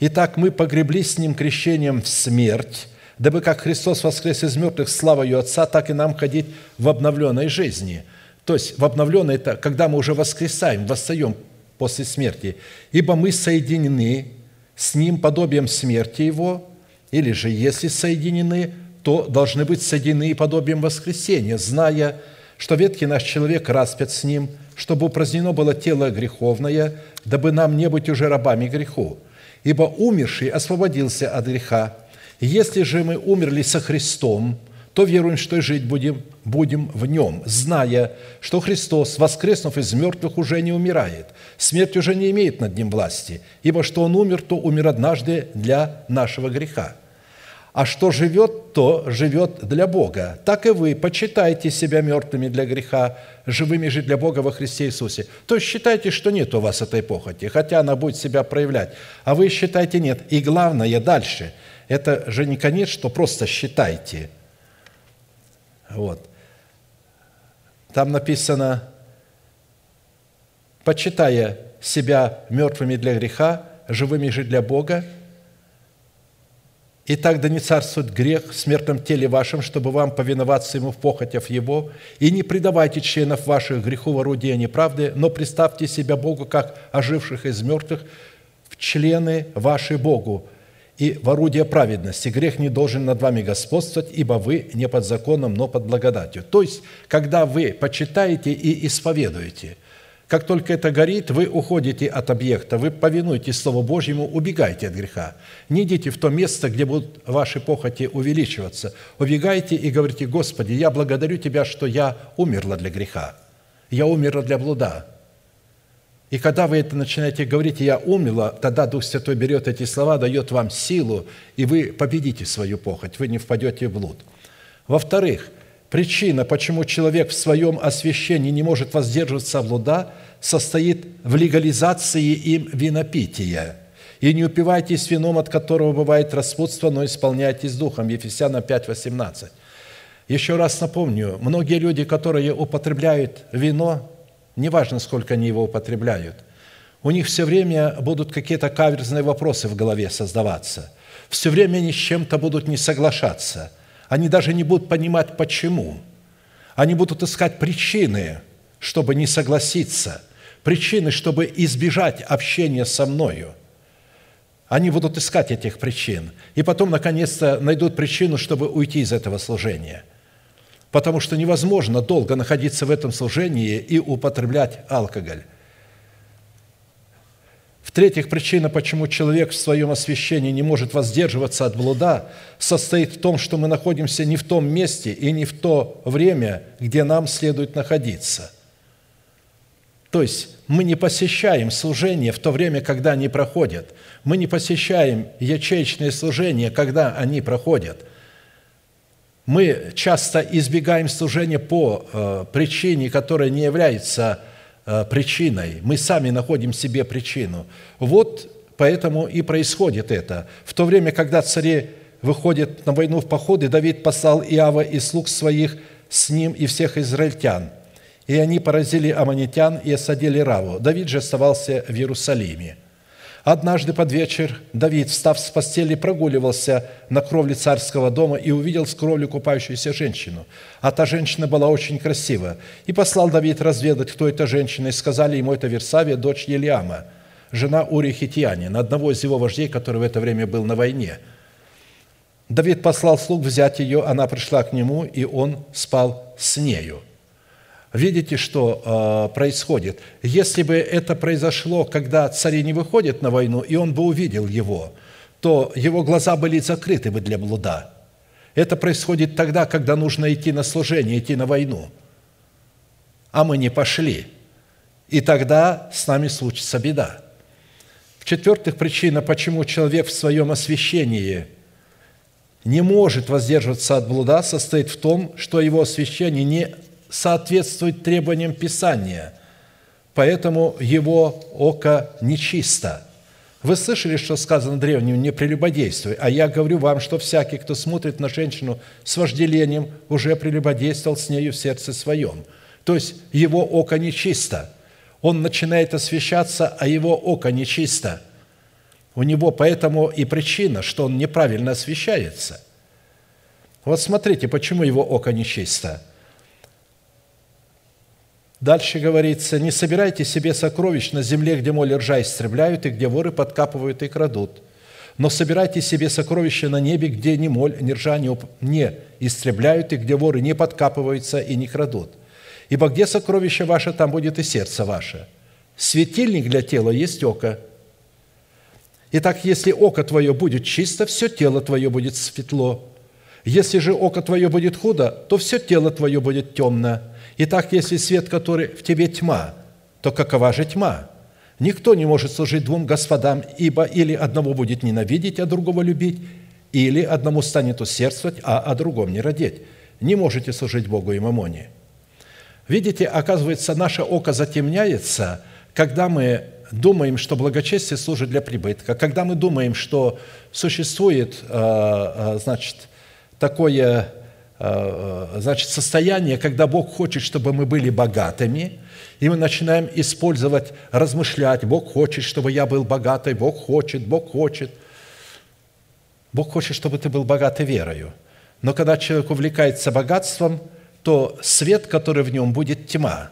Итак, мы погребли с Ним крещением в смерть, дабы как Христос воскрес из мертвых славою Отца, так и нам ходить в обновленной жизни. То есть в обновленной – это когда мы уже воскресаем, восстаем после смерти. Ибо мы соединены с ним подобием смерти его, или же, если соединены, то должны быть соединены подобием воскресения, зная, что ветхий наш человек распят с ним, чтобы упразднено было тело греховное, дабы нам не быть уже рабами греху. Ибо умерший освободился от греха. Если же мы умерли со Христом, то веруем, что и жить будем, будем в нем, зная, что Христос, воскреснув из мертвых, уже не умирает. Смерть уже не имеет над ним власти, ибо что он умер, то умер однажды для нашего греха. А что живет, то живет для Бога. Так и вы почитайте себя мертвыми для греха, живыми же для Бога во Христе Иисусе. То есть считайте, что нет у вас этой похоти, хотя она будет себя проявлять. А вы считайте нет. И главное дальше, это же не конец, что просто считайте – вот. Там написано, почитая себя мертвыми для греха, живыми же для Бога, и так да не царствует грех в смертном теле вашем, чтобы вам повиноваться ему в похотях его, и не предавайте членов ваших греху в орудие неправды, но представьте себя Богу, как оживших из мертвых, в члены ваши Богу, и в орудие праведности. Грех не должен над вами господствовать, ибо вы не под законом, но под благодатью. То есть, когда вы почитаете и исповедуете, как только это горит, вы уходите от объекта, вы повинуетесь Слову Божьему, убегайте от греха. Не идите в то место, где будут ваши похоти увеличиваться. Убегайте и говорите, Господи, я благодарю Тебя, что я умерла для греха, я умерла для блуда, и когда вы это начинаете говорить, «я умела», тогда Дух Святой берет эти слова, дает вам силу, и вы победите свою похоть, вы не впадете в блуд. Во-вторых, причина, почему человек в своем освящении не может воздерживаться от блуда, состоит в легализации им винопития. «И не упивайтесь вином, от которого бывает распутство, но исполняйтесь духом». Ефесянам 5, 18. Еще раз напомню, многие люди, которые употребляют вино, неважно, сколько они его употребляют, у них все время будут какие-то каверзные вопросы в голове создаваться. Все время они с чем-то будут не соглашаться. Они даже не будут понимать, почему. Они будут искать причины, чтобы не согласиться, причины, чтобы избежать общения со мною. Они будут искать этих причин. И потом, наконец-то, найдут причину, чтобы уйти из этого служения. Потому что невозможно долго находиться в этом служении и употреблять алкоголь. В-третьих, причина, почему человек в своем освящении не может воздерживаться от блуда, состоит в том, что мы находимся не в том месте и не в то время, где нам следует находиться. То есть мы не посещаем служение в то время, когда они проходят. Мы не посещаем ячеечные служения, когда они проходят. Мы часто избегаем служения по э, причине, которая не является Э, причиной. Мы сами находим себе причину. Вот поэтому и происходит это. В то время, когда цари выходят на войну в походы, Давид послал Иава и слуг своих с ним и всех израильтян. И они поразили аммонитян и осадили Раву. Давид же оставался в Иерусалиме – Однажды под вечер Давид, встав с постели, прогуливался на кровле царского дома и увидел с кровли купающуюся женщину. А та женщина была очень красива. И послал Давид разведать, кто эта женщина, и сказали ему, это Версавия, дочь Елиама, жена Ури Хитьянин, одного из его вождей, который в это время был на войне. Давид послал слуг взять ее, она пришла к нему, и он спал с нею – Видите, что э, происходит? Если бы это произошло, когда цари не выходят на войну, и он бы увидел его, то его глаза были закрыты бы для блуда. Это происходит тогда, когда нужно идти на служение, идти на войну. А мы не пошли. И тогда с нами случится беда. В-четвертых, причина, почему человек в своем освящении не может воздерживаться от блуда, состоит в том, что его освящение не соответствует требованиям Писания, поэтому его око нечисто. Вы слышали, что сказано древним «не прелюбодействуй», а я говорю вам, что всякий, кто смотрит на женщину с вожделением, уже прелюбодействовал с нею в сердце своем. То есть его око нечисто. Он начинает освещаться, а его око нечисто. У него поэтому и причина, что он неправильно освещается. Вот смотрите, почему его око нечисто – Дальше говорится, не собирайте себе сокровищ на земле, где моли ржа истребляют, и где воры подкапывают и крадут. Но собирайте себе сокровища на небе, где ни моль, ни ржа не, не истребляют, и где воры не подкапываются и не крадут. Ибо где сокровище ваше, там будет и сердце ваше. Светильник для тела есть око. Итак, если око твое будет чисто, все тело твое будет светло. Если же око твое будет худо, то все тело твое будет темно. Итак, если свет, который в тебе тьма, то какова же тьма? Никто не может служить двум господам, ибо или одного будет ненавидеть, а другого любить, или одному станет усердствовать, а о другом не родить. Не можете служить Богу и мамоне. Видите, оказывается, наше око затемняется, когда мы думаем, что благочестие служит для прибытка, когда мы думаем, что существует, э, э, значит, такое значит, состояние, когда Бог хочет, чтобы мы были богатыми, и мы начинаем использовать, размышлять, Бог хочет, чтобы я был богатой, Бог хочет, Бог хочет. Бог хочет, чтобы ты был богатой верою. Но когда человек увлекается богатством, то свет, который в нем, будет тьма.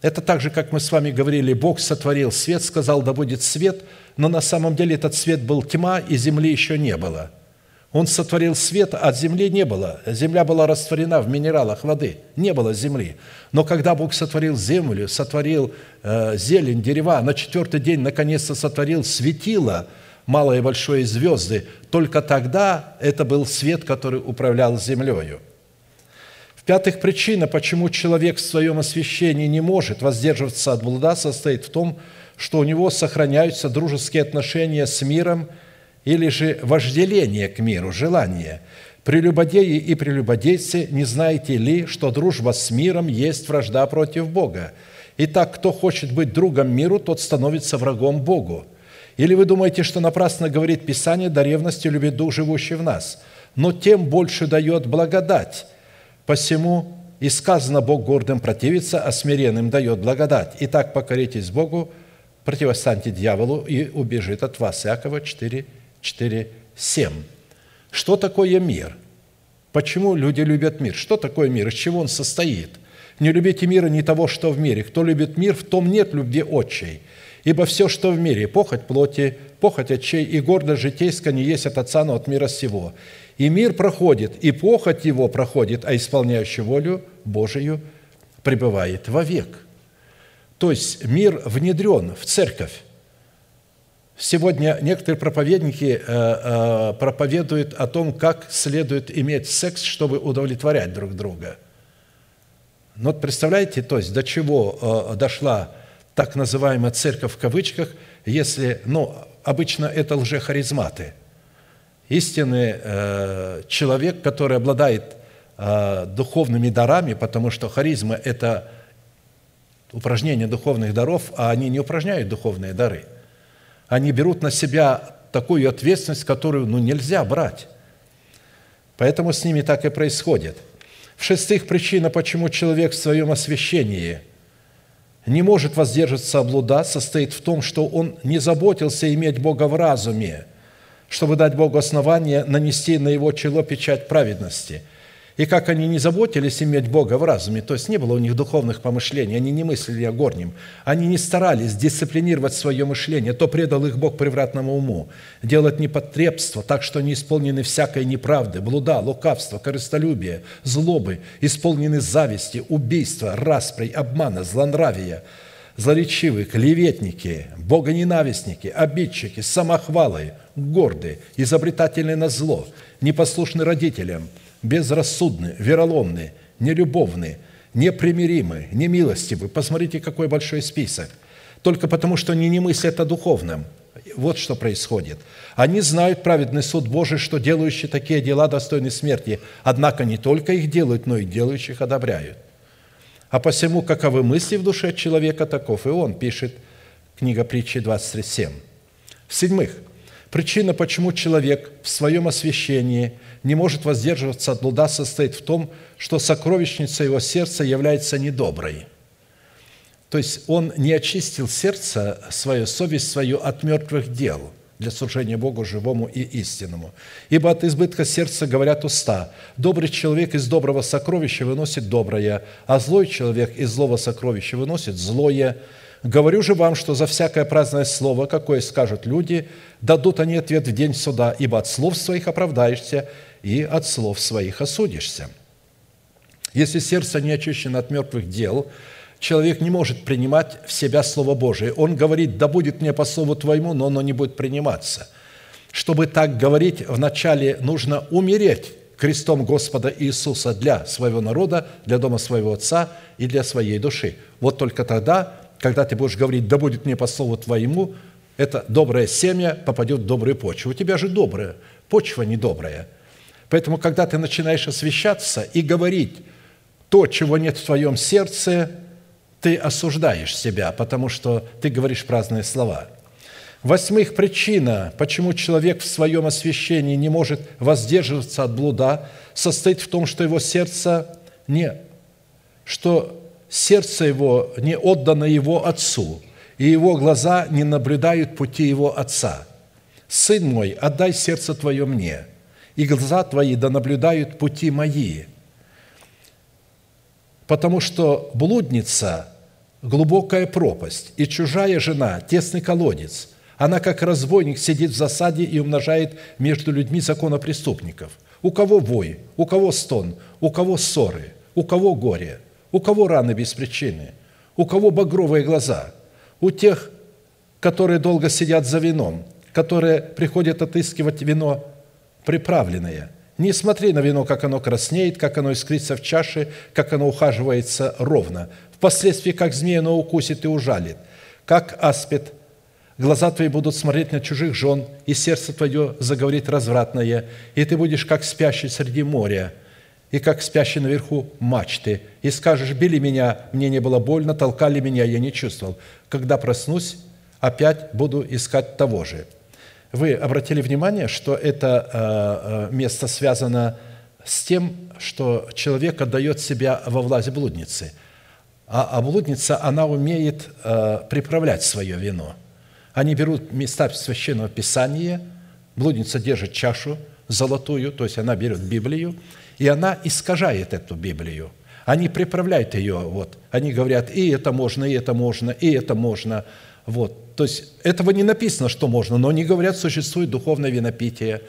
Это так же, как мы с вами говорили, Бог сотворил свет, сказал, да будет свет, но на самом деле этот свет был тьма, и земли еще не было – он сотворил свет, а земли не было. Земля была растворена в минералах воды. Не было земли. Но когда Бог сотворил землю, сотворил э, зелень, дерева, на четвертый день наконец-то сотворил светило, малое и большое звезды, только тогда это был свет, который управлял землею. В-пятых, причина, почему человек в своем освящении не может воздерживаться от блуда, состоит в том, что у него сохраняются дружеские отношения с миром – или же вожделение к миру, желание. Прелюбодеи и прелюбодейцы, не знаете ли, что дружба с миром есть вражда против Бога? Итак, кто хочет быть другом миру, тот становится врагом Богу. Или вы думаете, что напрасно говорит Писание, да ревности любит Дух, живущий в нас? Но тем больше дает благодать. Посему и сказано, Бог гордым противится, а смиренным дает благодать. Итак, покоритесь Богу, противостаньте дьяволу, и убежит от вас. Иакова 4, 4, 7. Что такое мир? Почему люди любят мир? Что такое мир? Из чего он состоит? Не любите мира, не того, что в мире. Кто любит мир, в том нет любви отчей. Ибо все, что в мире, похоть плоти, похоть очей и гордость житейская не есть от Отца, но от мира сего. И мир проходит, и похоть его проходит, а исполняющий волю Божию пребывает вовек». То есть мир внедрен в церковь. Сегодня некоторые проповедники э, э, проповедуют о том, как следует иметь секс, чтобы удовлетворять друг друга. Но вот представляете, то есть до чего э, дошла так называемая церковь в кавычках, если, ну, обычно это лжехаризматы. Истинный человек, который обладает духовными дарами, потому что харизма – это упражнение духовных даров, а они не упражняют духовные дары – они берут на себя такую ответственность, которую ну, нельзя брать. Поэтому с ними так и происходит. В-шестых, причина, почему человек в своем освящении не может воздержаться от блуда, состоит в том, что он не заботился иметь Бога в разуме, чтобы дать Богу основание нанести на его чело печать праведности – и как они не заботились иметь Бога в разуме, то есть не было у них духовных помышлений, они не мыслили о горнем, они не старались дисциплинировать свое мышление, то предал их Бог превратному уму, делать непотребство, так что они исполнены всякой неправды, блуда, лукавства, корыстолюбия, злобы, исполнены зависти, убийства, расприй, обмана, злонравия, злоречивые, клеветники, богоненавистники, обидчики, самохвалы, гордые, изобретательные на зло, непослушны родителям – безрассудны, вероломны, нелюбовны, непримиримы, немилостивы. Посмотрите, какой большой список. Только потому, что они не мыслят о духовном. Вот что происходит. Они знают праведный суд Божий, что делающие такие дела достойны смерти. Однако не только их делают, но и делающих одобряют. А посему, каковы мысли в душе человека, таков и он, пишет книга притчи 27. В-седьмых, причина, почему человек в своем освящении – не может воздерживаться от блуда, состоит в том, что сокровищница его сердца является недоброй. То есть он не очистил сердце, свою совесть свою от мертвых дел для служения Богу живому и истинному. Ибо от избытка сердца говорят уста. Добрый человек из доброго сокровища выносит доброе, а злой человек из злого сокровища выносит злое. Говорю же вам, что за всякое праздное слово, какое скажут люди, дадут они ответ в день суда, ибо от слов своих оправдаешься, и от слов своих осудишься. Если сердце не очищено от мертвых дел, человек не может принимать в себя Слово Божие. Он говорит, да будет мне по Слову Твоему, но оно не будет приниматься. Чтобы так говорить, вначале нужно умереть крестом Господа Иисуса для своего народа, для дома своего Отца и для своей души. Вот только тогда, когда ты будешь говорить, да будет мне по Слову Твоему, это доброе семя попадет в добрую почву. У тебя же добрая, почва недобрая – Поэтому, когда ты начинаешь освещаться и говорить то, чего нет в твоем сердце, ты осуждаешь себя, потому что ты говоришь праздные слова. Восьмых, причина, почему человек в своем освящении не может воздерживаться от блуда, состоит в том, что его сердце не, что сердце его не отдано его отцу, и его глаза не наблюдают пути его отца. «Сын мой, отдай сердце твое мне, и глаза твои да наблюдают пути мои. Потому что блудница – глубокая пропасть, и чужая жена – тесный колодец. Она, как разбойник, сидит в засаде и умножает между людьми законопреступников. У кого вой, у кого стон, у кого ссоры, у кого горе, у кого раны без причины, у кого багровые глаза, у тех, которые долго сидят за вином, которые приходят отыскивать вино приправленное. Не смотри на вино, как оно краснеет, как оно искрится в чаше, как оно ухаживается ровно. Впоследствии, как змея оно укусит и ужалит. Как аспид, глаза твои будут смотреть на чужих жен, и сердце твое заговорит развратное, и ты будешь как спящий среди моря, и как спящий наверху мачты, и скажешь, били меня, мне не было больно, толкали меня, я не чувствовал. Когда проснусь, опять буду искать того же». Вы обратили внимание, что это э, э, место связано с тем, что человек отдает себя во власть блудницы. А, а блудница, она умеет э, приправлять свое вино. Они берут места Священного Писания, блудница держит чашу золотую, то есть она берет Библию, и она искажает эту Библию. Они приправляют ее, вот. они говорят, и это можно, и это можно, и это можно – Вот. То есть этого не написано, что можно, но они говорят, существует духовное винопитие.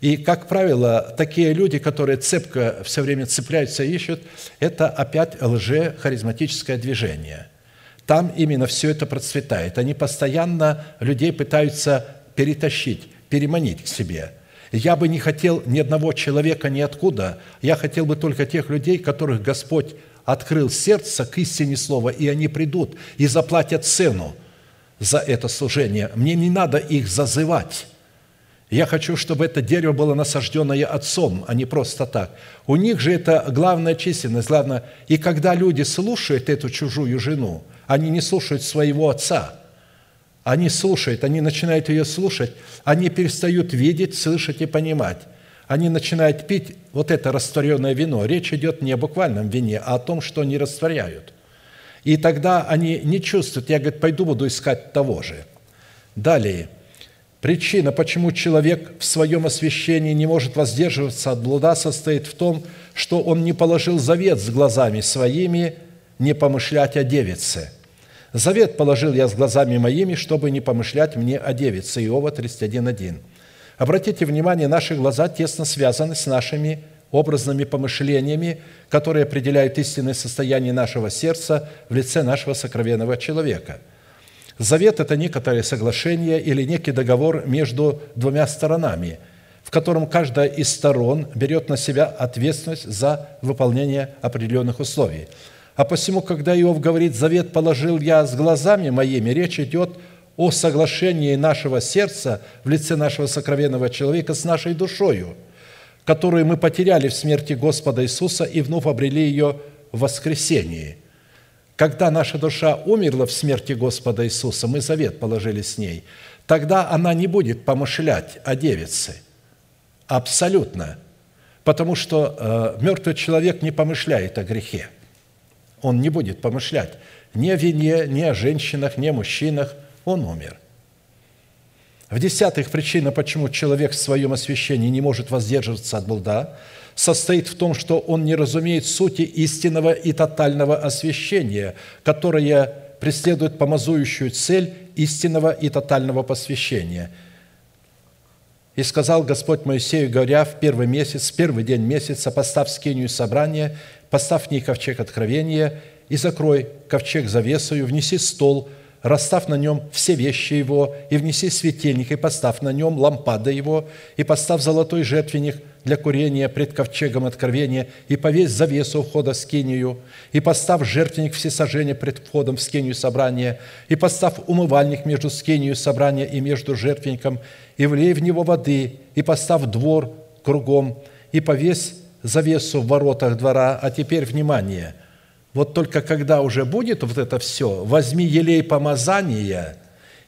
И, как правило, такие люди, которые цепко все время цепляются и ищут, это опять лже-харизматическое движение. Там именно все это процветает. Они постоянно людей пытаются перетащить, переманить к себе – я бы не хотел ни одного человека ниоткуда. Я хотел бы только тех людей, которых Господь открыл сердце к истине слова, и они придут и заплатят цену за это служение. Мне не надо их зазывать. Я хочу, чтобы это дерево было насажденное отцом, а не просто так. У них же это главная численность, главное. И когда люди слушают эту чужую жену, они не слушают своего отца – они слушают, они начинают ее слушать, они перестают видеть, слышать и понимать. Они начинают пить вот это растворенное вино. Речь идет не о буквальном вине, а о том, что они растворяют. И тогда они не чувствуют, я, говорит, пойду буду искать того же. Далее. Причина, почему человек в своем освящении не может воздерживаться от блуда, состоит в том, что он не положил завет с глазами своими, не помышлять о девице – Завет положил я с глазами моими, чтобы не помышлять мне о девице». Иова 31.1. Обратите внимание, наши глаза тесно связаны с нашими образными помышлениями, которые определяют истинное состояние нашего сердца в лице нашего сокровенного человека. Завет – это некоторое соглашение или некий договор между двумя сторонами, в котором каждая из сторон берет на себя ответственность за выполнение определенных условий – а посему, когда Иов говорит, «Завет положил я с глазами моими», речь идет о соглашении нашего сердца в лице нашего сокровенного человека с нашей душою, которую мы потеряли в смерти Господа Иисуса и вновь обрели ее в воскресении. Когда наша душа умерла в смерти Господа Иисуса, мы завет положили с ней, тогда она не будет помышлять о девице. Абсолютно. Потому что э, мертвый человек не помышляет о грехе – он не будет помышлять ни о вине, ни о женщинах, ни о мужчинах. Он умер. В-десятых, причина, почему человек в своем освящении не может воздерживаться от блуда, состоит в том, что он не разумеет сути истинного и тотального освящения, которое преследует помазующую цель истинного и тотального посвящения – и сказал Господь Моисею, говоря, в первый месяц, в первый день месяца, поставь скинию собрания, поставь в ней ковчег откровения и закрой ковчег завесою, внеси стол, расстав на нем все вещи его, и внеси светильник, и поставь на нем лампады его, и поставь золотой жертвенник – для курения пред ковчегом откровения, и повесь завесу входа в скинию, и поставь жертвенник всесожжения пред входом в скинию собрания, и поставь умывальник между скинию собрания и между жертвенником, и влей в него воды, и поставь двор кругом, и повесь завесу в воротах двора. А теперь внимание! Вот только когда уже будет вот это все, возьми елей помазания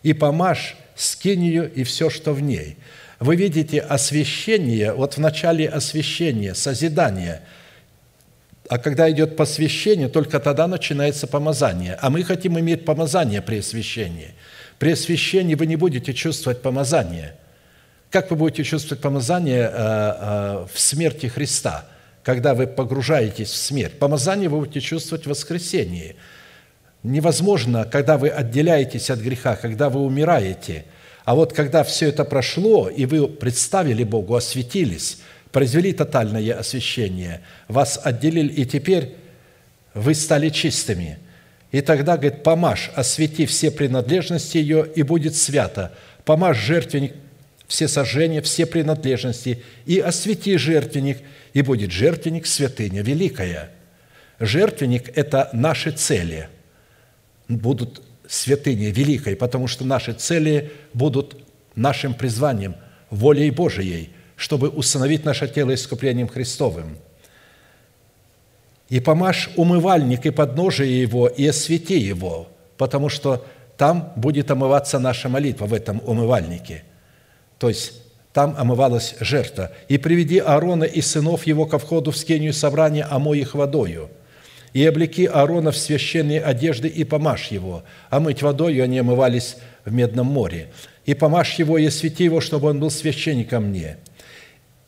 и помажь скинию и все, что в ней – вы видите освящение, вот в начале освящения, созидание, а когда идет посвящение, только тогда начинается помазание. А мы хотим иметь помазание при освящении. При освящении вы не будете чувствовать помазание. Как вы будете чувствовать помазание э, э, в смерти Христа, когда вы погружаетесь в смерть? Помазание вы будете чувствовать в воскресении. Невозможно, когда вы отделяетесь от греха, когда вы умираете – а вот когда все это прошло, и вы представили Богу, осветились, произвели тотальное освящение, вас отделили, и теперь вы стали чистыми. И тогда, говорит, помажь, освети все принадлежности ее, и будет свято. Помажь жертвенник, все сожжения, все принадлежности, и освети жертвенник, и будет жертвенник святыня великая. Жертвенник – это наши цели. Будут святыней великой, потому что наши цели будут нашим призванием, волей Божией, чтобы установить наше тело искуплением Христовым. «И помажь умывальник и подножие его, и освети его, потому что там будет омываться наша молитва в этом умывальнике». То есть там омывалась жертва. «И приведи Аарона и сынов его ко входу в скинию собрания, омой их водою» и облеки Аарона в священные одежды и помажь его, а мыть водою они омывались в Медном море. И помажь его и освети его, чтобы он был священником мне.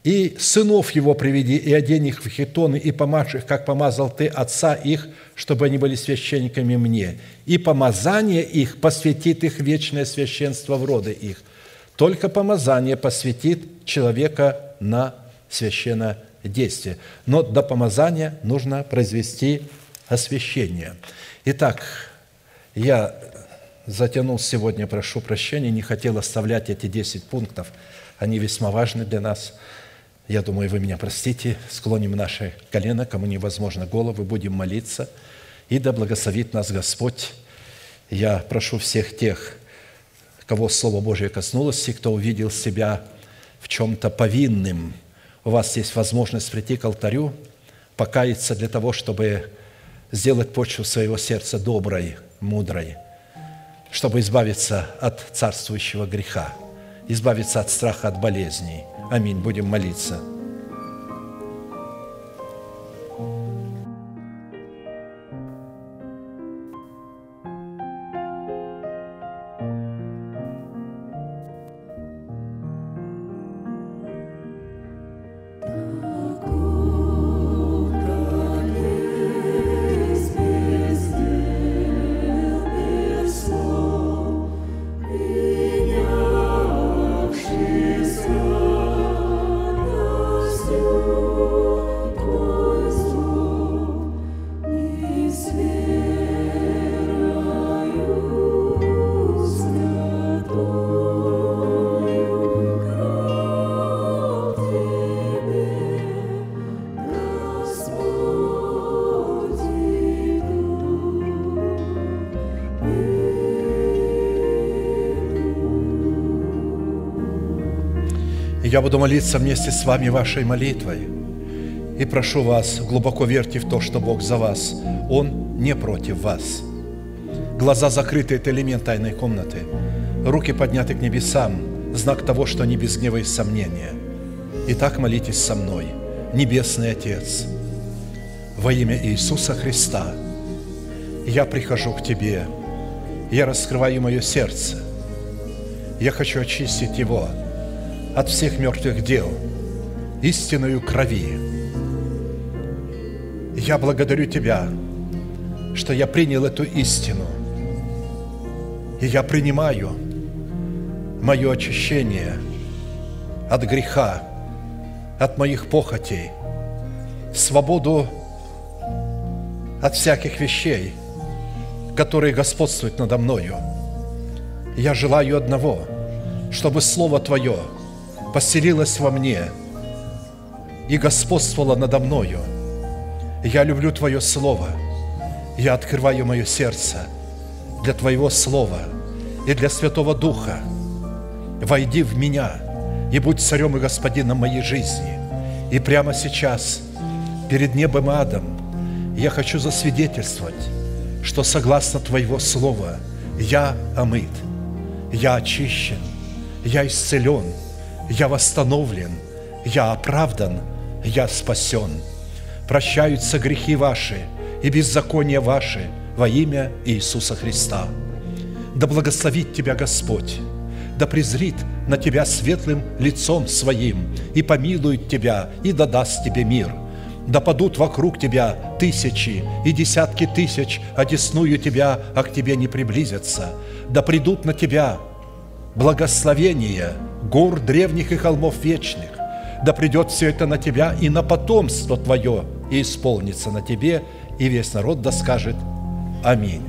и сынов его приведи, и одень их в хитоны, и помажь их, как помазал ты отца их, чтобы они были священниками мне. И помазание их посвятит их вечное священство в роды их. Только помазание посвятит человека на священное действие. Но до помазания нужно произвести освящение. Итак, я затянул сегодня, прошу прощения, не хотел оставлять эти 10 пунктов. Они весьма важны для нас – я думаю, вы меня простите, склоним наши колено, кому невозможно головы, будем молиться, и да благословит нас Господь. Я прошу всех тех, кого Слово Божье коснулось, и кто увидел себя в чем-то повинным, у вас есть возможность прийти к алтарю, покаяться для того, чтобы сделать почву своего сердца доброй, мудрой, чтобы избавиться от царствующего греха, избавиться от страха, от болезней – Аминь. Будем молиться. Я буду молиться вместе с вами вашей молитвой. И прошу вас, глубоко верьте в то, что Бог за вас. Он не против вас. Глаза закрыты – это элемент тайной комнаты. Руки подняты к небесам – знак того, что не без гнева и сомнения. Итак, молитесь со мной. Небесный Отец, во имя Иисуса Христа, я прихожу к Тебе, я раскрываю мое сердце, я хочу очистить его – от всех мертвых дел, истинную крови. Я благодарю Тебя, что я принял эту истину, и я принимаю мое очищение от греха, от моих похотей, свободу от всяких вещей, которые господствуют надо мною. Я желаю одного, чтобы Слово Твое – поселилась во мне и господствовала надо мною. Я люблю Твое Слово. Я открываю мое сердце для Твоего Слова и для Святого Духа. Войди в меня и будь царем и господином моей жизни. И прямо сейчас, перед небом и адом, я хочу засвидетельствовать, что согласно Твоего Слова я омыт, я очищен, я исцелен – я восстановлен, я оправдан, я спасен. Прощаются грехи ваши и беззакония ваши во имя Иисуса Христа. Да благословит тебя Господь, да презрит на тебя светлым лицом своим и помилует тебя и дадаст тебе мир. Да падут вокруг тебя тысячи и десятки тысяч, одесную тебя, а к тебе не приблизятся. Да придут на тебя благословения – гор древних и холмов вечных. Да придет все это на тебя и на потомство твое, и исполнится на тебе, и весь народ да скажет Аминь.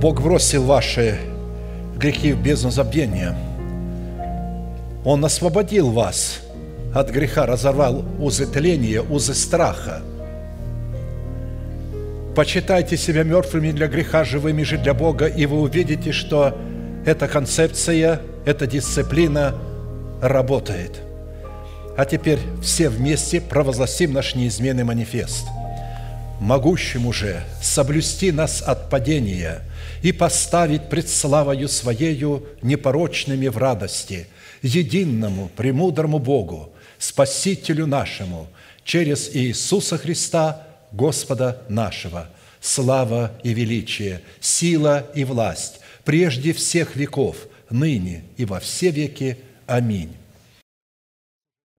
Бог бросил ваши грехи в бездну забвения. Он освободил вас от греха, разорвал узы тления, узы страха. Почитайте себя мертвыми для греха, живыми же для Бога, и вы увидите, что эта концепция, эта дисциплина работает. А теперь все вместе провозгласим наш неизменный манифест. Могущему же соблюсти нас от падения и поставить пред славою Своею непорочными в радости, единому, премудрому Богу, Спасителю нашему, через Иисуса Христа, Господа нашего, слава и величие, сила и власть прежде всех веков, ныне и во все веки. Аминь.